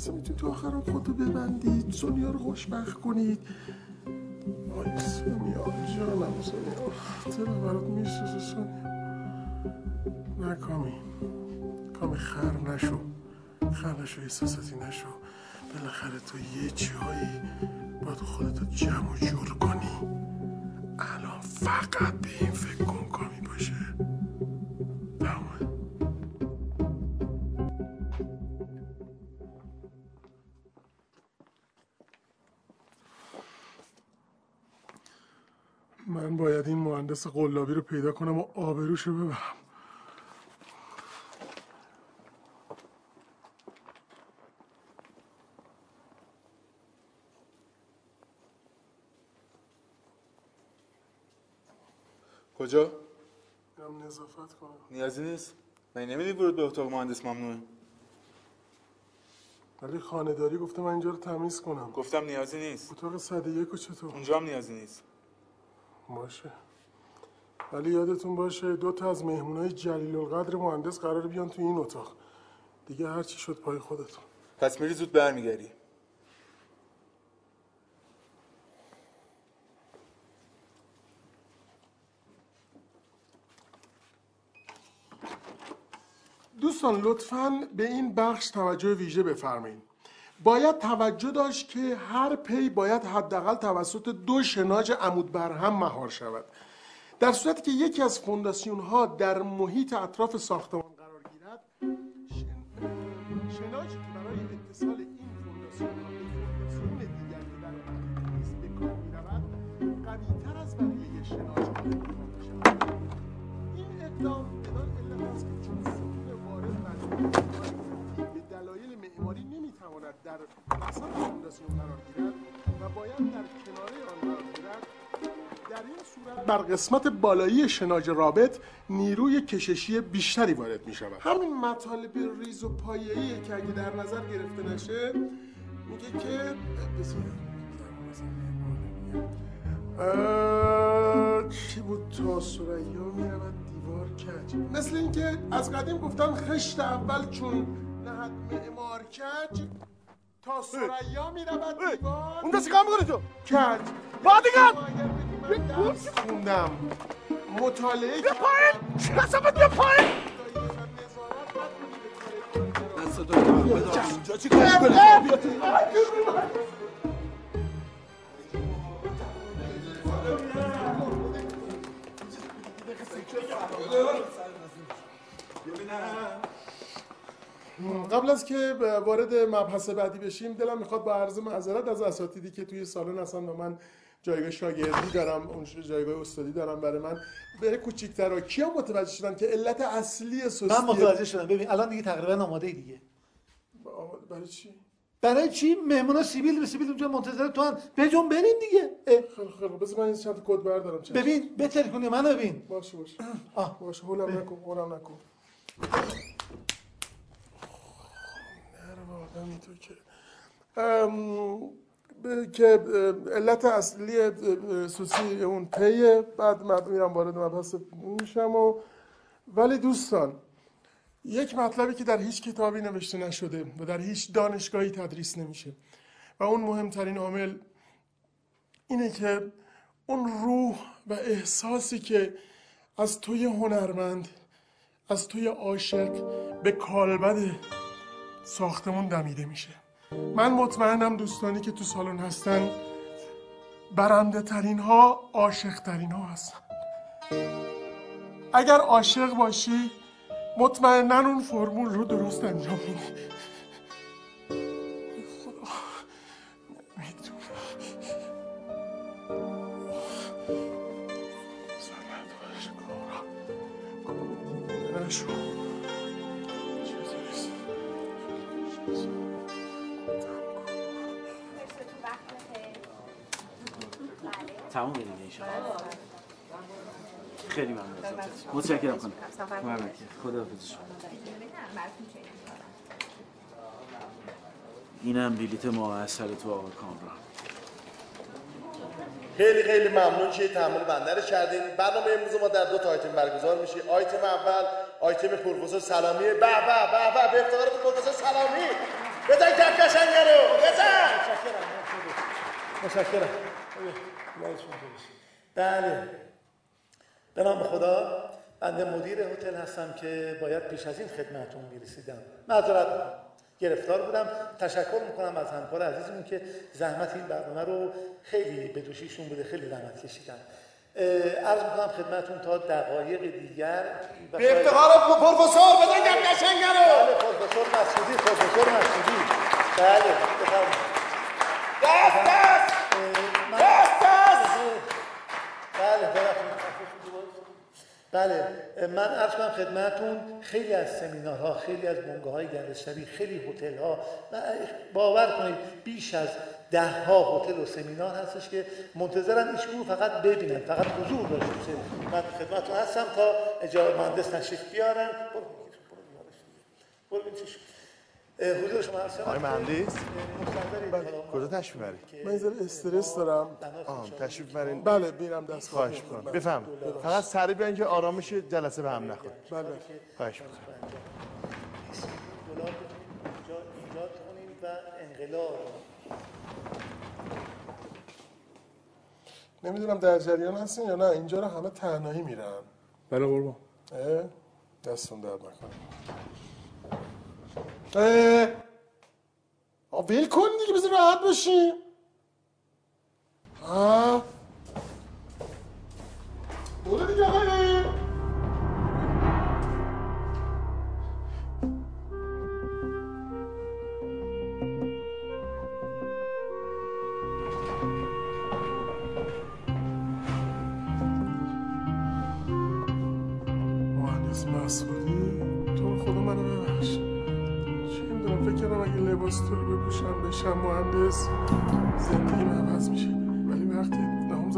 [SPEAKER 5] اصلا می‌تونی تو آخرم خودتو ببندید. سونیا رو خوشبخت کنید. آی سونیا جانم سونیا. دلم برات میسوزه سونیا؟ نه کامی. کامی خر نشو. خر نشو احساساتی نشو. بالاخره تو یه جایی باید خودتو جمع و جور کنی. الان فقط به این فکر کن کامی باشه. من باید این مهندس قلابی رو پیدا کنم و آبروش رو ببرم.
[SPEAKER 19] کجا؟
[SPEAKER 5] هم نظافت کنم.
[SPEAKER 19] نیازی نیست. من نمیدی ورود به اتاق مهندس ممنوعه؟
[SPEAKER 5] ولی خانهداری گفته من اینجا رو تمیز کنم.
[SPEAKER 19] گفتم نیازی نیست.
[SPEAKER 5] اتاق صده یک و چطور؟
[SPEAKER 19] اونجا هم نیازی نیست.
[SPEAKER 5] باشه. ولی یادتون باشه دو تا از مهمونای جلیل القدر مهندس قرار بیان تو این اتاق. دیگه هر چی شد پای خودتون.
[SPEAKER 19] پس میری زود برمیگردی.
[SPEAKER 5] دوستان لطفا به این بخش توجه ویژه بفرمایید. باید توجه داشت که هر پی باید حداقل توسط دو شناج عمود برهم مهار شود. در صورتی که یکی از فونداسیون ها در محیط اطراف ساختمان قرار گیرد شن- شناجی که برای اتصال این فونداسیون ها به فونداسیون دیگر که در محیط نیز به کار می‌رود قویتر از بقیه شناج ها شود این اقدام بدان علت است که چون ستون وارد به دلایل معماری نمی‌تواند در وسط فونداسیون قرار گیرد و باید در کناره آن قرار گیرد. در این صورت بر قسمت بالایی شناج رابط نیروی کششی بیشتری وارد می شود همین مطالب ریز و پایه‌ایه که اگه در نظر گرفته نشه میگه که چی بود تا سریا می‌رود دیوار کج مثل اینکه از قدیم گفتن خشت اول چون نهد معمار کج تا سریا می‌رود دیوار.
[SPEAKER 22] اون دستی کام می‌کنی تو.
[SPEAKER 5] کج
[SPEAKER 22] بادیگر
[SPEAKER 5] خوندم. مطالعه
[SPEAKER 22] بیا پایین. کسافت بیا پایین.
[SPEAKER 19] دست بدار
[SPEAKER 22] اینجا چی کار می‌کنی
[SPEAKER 5] قبل از که وارد مبحث بعدی بشیم دلم می‌خواد با عرض معذرت از اساتیدی که توی سالن هستن و من جایگاه شاگردی دارم اون جایگاه استادی دارم برای من بره کوچیک‌تر. کیا متوجه شدن که علت اصلی سستی
[SPEAKER 20] من متوجه شدم. ببین الان دیگه تقریبا آماده دیگه.
[SPEAKER 5] برای چی؟
[SPEAKER 20] برای چی؟ مهمونا سیبیل به سیبیل اونجا منتظر تو هن. بجون بریم دیگه.
[SPEAKER 5] خیلی خیلی بذار من این چند کد بردارم.
[SPEAKER 20] ببین بهتر کنی منو ببین.
[SPEAKER 5] باشه باشه. آه. باشه. هولم نکن هولم نکن. تو که. که علت اصلی سوسی اون پیه بعد من میرم وارد مبحث میشم و ولی دوستان یک مطلبی که در هیچ کتابی نوشته نشده و در هیچ دانشگاهی تدریس نمیشه و اون مهمترین عامل اینه که اون روح و احساسی که از توی هنرمند از توی عاشق به کالبد ساختمون دمیده میشه. من مطمئنم دوستانی که تو سالن هستن برنده ترین ها عاشق ترین ها هستن. اگر عاشق باشی مطمئنا اون فرمول رو درست انجام میدی. خدا
[SPEAKER 16] تموم دیگه ایشالا خیلی ممنون. متشکرم خانم. مبارک خدا شما. اینم بلیت ماه اثر تو آقا کامران.
[SPEAKER 14] خیلی خیلی ممنون که تحمل بنده رو کردین. برنامه امروز ما در دو تا آیتم برگزار میشه. آیتم اول آیتم پروفسور سلامی. به به به به به افتخار پروفسور سلامی. بزن کف قشنگه رو. بزن.
[SPEAKER 20] متشکرم. بله. به نام خدا بنده مدیر هتل هستم که باید پیش از این خدمتتون می‌رسیدم. معذرت. گرفتار بودم. تشکر می‌کنم از همکار عزیزمون که زحمت این برنامه رو خیلی به دوشیشون بوده خیلی زحمت کشیدن. عرض می‌کنم خدمتتون تا دقایق دیگر.
[SPEAKER 14] به افتخار پروفسور بزن کف قشنگه رو.
[SPEAKER 20] بله پروفسور مسعودی پروفسور مسعودی. بله بفرمایید
[SPEAKER 14] دست دست دست دست
[SPEAKER 20] بله ببخشید. بله من عرض کنم خدمتون خیلی از سمینارها خیلی از بنگاه های گردشگری خیلی هتل ها باور کنید بیش از ده ها هتل و سمینار هستش که منتظرن ایشون فقط ببینن فقط حضور داشته باشه من خدمتون هستم تا اجازه مهندس تشریف بیارن برو برو. اه، حضور شما
[SPEAKER 14] آقای مهندس کجا تشریف بری
[SPEAKER 5] من یه استرس دارم.
[SPEAKER 14] آه تشریف برین
[SPEAKER 5] بله میرم دست
[SPEAKER 14] خواهش می‌کنم. بفهم. فقط سریع بیان که آرامش جلسه به هم نخوره.
[SPEAKER 5] بله.
[SPEAKER 14] خواهش می‌کنم.
[SPEAKER 20] ایجاد کنیم و انقلاب
[SPEAKER 5] نمی‌دونم در جریان هستین یا نه. اینجا رو همه تنهایی میرن.
[SPEAKER 25] بله قربان.
[SPEAKER 5] اه؟ دستون درد نکنه. اه؟ ول کن دیگه بذار راحت باشیم آه برو دیگه آقای.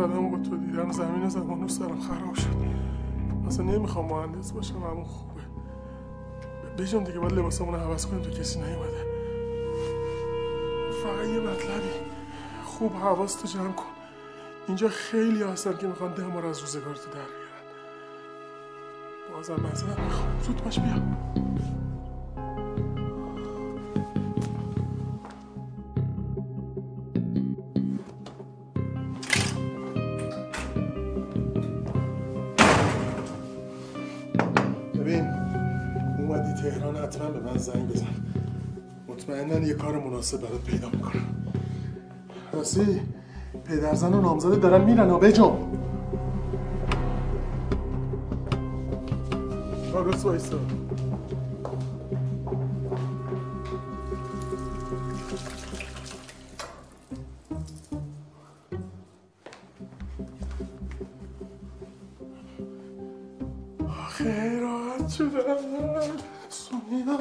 [SPEAKER 5] زدم با تو دیدم زمین زمان سرم خراب شد. اصلا نمی‌خوام مهندس باشم همون خوبه. بجام دیگه باید لباسمون رو عوض کنیم تو کسی نیومده. فقط یه مطلبی. خوب حواس تو جمع کن. اینجا خیلی هستن که می‌خوان ده رو از روزگار تو در بیارن. بازم معذرت می‌خوام زود باش بیا. مطمئنا یه کار مناسب برات پیدا می‌کنم. راستی پدرزن و نامزده دارن میرن و بجام درست وایسا. خیلی راحت شدم. سونیا.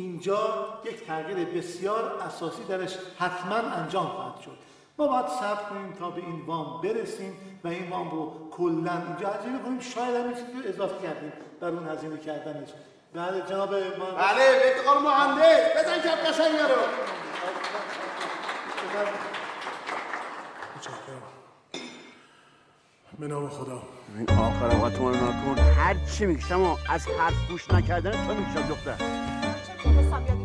[SPEAKER 20] اینجا یک تغییر بسیار اساسی درش حتما انجام خواهد شد. ما باید صبر کنیم تا به این وام برسیم و این وام رو کلا اینجا هزینه کنیم. شاید هم چیزی رو اضافه کردیم بر اون هزینه کردنش. بله جناب ما
[SPEAKER 14] بله بیت آقا مهندس. بزن کف قشنگ رو.
[SPEAKER 5] به نام خدا.
[SPEAKER 14] ببین آخر اوقات ما رو نکن هر چی می‌کشم از حرف گوش نکردن تو می‌کشم دختر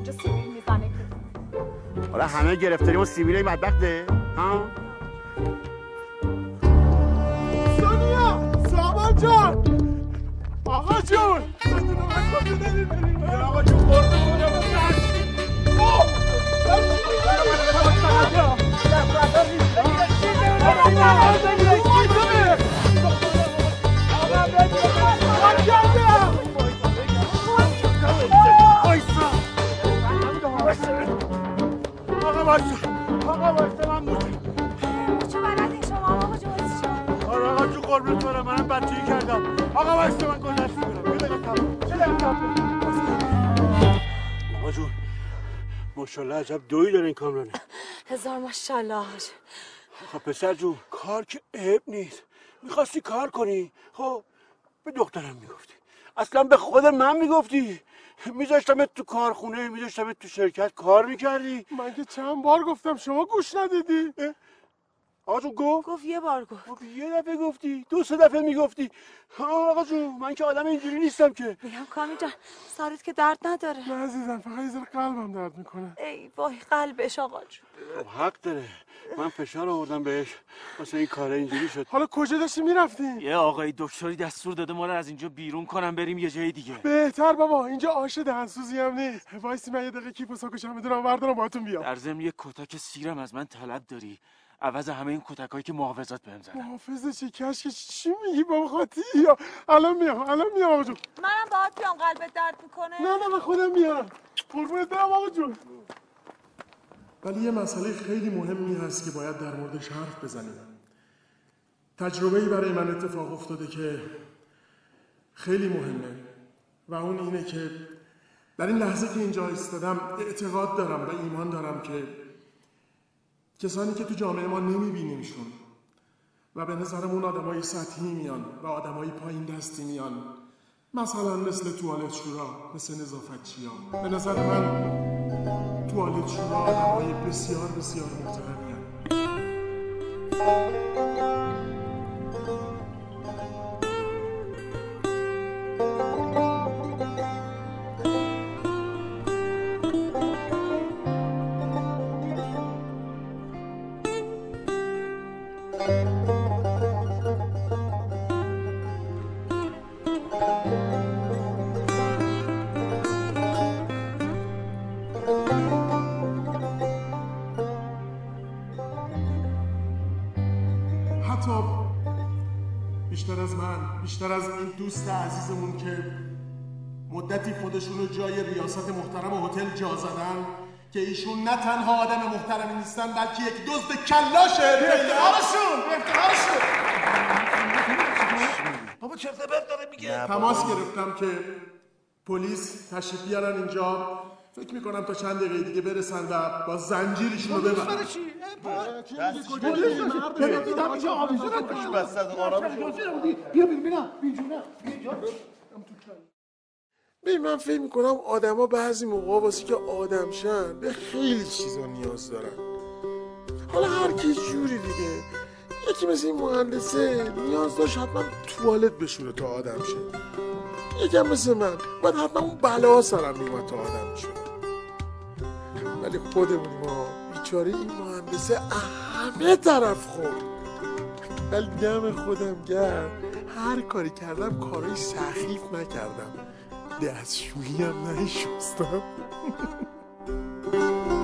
[SPEAKER 15] اینجا سیبیل می‌زنه
[SPEAKER 14] حالا همه گرفتاریم و سیبیل این بدبخته؟ ها؟
[SPEAKER 5] سونیا سامان جان. آقا جون. آقا جون
[SPEAKER 22] آقا وایسا آقا وایسا من موزه
[SPEAKER 15] چه بلدی شما آقا جوز شما
[SPEAKER 22] آره آقا جو قربونت برم منم بچگی کردم آقا وایسا من دست می‌کنم یه دقیقه صبر. یه. آقا جون ماشاءالله عجب دویی داره این کامرانه
[SPEAKER 15] هزار ماشاءالله
[SPEAKER 22] خب پسر جون کار که عیب نیست می‌خواستی کار کنی خب به دخترم می‌گفتی اصلا به خود من می‌گفتی میذاشتمت تو کارخونه میذاشتمت تو شرکت. کار می‌کردی؟
[SPEAKER 5] من که چند بار گفتم شما گوش ندیدی.
[SPEAKER 22] آقا جون گفت؟
[SPEAKER 15] گفت یه بار گفت.
[SPEAKER 22] خب یه دفعه گفتی. دو سه دفعه می‌گفتی. آقا جون من که آدم اینجوری نیستم که.
[SPEAKER 15] میگم کامی جان سرت که درد نداره.
[SPEAKER 5] نه عزیزم فقط یه ذره قلبم درد می‌کنه.
[SPEAKER 15] ای وای قلبش آقا جون.
[SPEAKER 22] خب حق داره. من فشار آوردم بهش. واسه این کار اینجوری شد.
[SPEAKER 5] حالا کجا داشتی می‌رفتی؟
[SPEAKER 16] یه آقای دکتری دستور داده ما رو از اینجا بیرون کنم بریم یه جای دیگه.
[SPEAKER 5] بهتر بابا اینجا آش دهنسوزی هم نیست. وایسی من یه دقیقه کیف و ساکوشم بدونم بردارم باهاتون بیام.
[SPEAKER 16] در ضمن یه کتک سیرم از من طلب داری. عوض همه این کتکایی که محافظت بهم زدن.
[SPEAKER 5] محافظ چی؟ کشک چی؟ میگی بابا خاطی؟ یا الان میام الان میام آقا جون.
[SPEAKER 15] منم باهات بیام قلبت درد می‌کنه.
[SPEAKER 5] نه نه من خودم میارم قربونت برم آقا جون. ولی یه مسئله خیلی مهمی هست که باید در موردش حرف بزنیم. تجربه برای من اتفاق افتاده که خیلی مهمه. و اون اینه که در این لحظه که اینجا ایستادم اعتقاد دارم و ایمان دارم که کسانی که تو جامعه ما نمیبینیمشون و به نظرمون آدمای سطحی میان و آدمای پایین دستی میان. مثلا مثل توالت شورا مثل نظافتچی ها به نظر من توالت شورا آدمای بسیار بسیار محترمی بیشتر از این دوست عزیزمون که مدتی خودشون رو جای ریاست محترم هتل جا زدن که ایشون نه تنها آدم محترمی نیستن بلکه یک دزد کلاشه
[SPEAKER 14] افتخارشون افتخارشون بابا چرت و پرت داره میگه.
[SPEAKER 5] تماس گرفتم که پلیس تشریف بیارن اینجا. فکر می‌کنم تا چند دقیقه دیگه برسن و با زنجیرشون رو ببرن.
[SPEAKER 20] بیا
[SPEAKER 5] ببین من فکر می‌کنم آدما بعضی موقع واسه که آدم شن به خیلی چیزا نیاز دارن. حالا هر کی جوری دیگه. یکی مثل این مهندسه نیاز داشت حتما توالت بشوره تا آدم شه. یکم مثل من. باید حتما اون بلا سرم میومد تا آدم می‌شد ولی خودمونیم ما. بیچاره این مهندسه همه طرف خورد. ولی دم خودم گرم. هر کاری کردم کارای سخیف نکردم. دستشویی هم نشستم.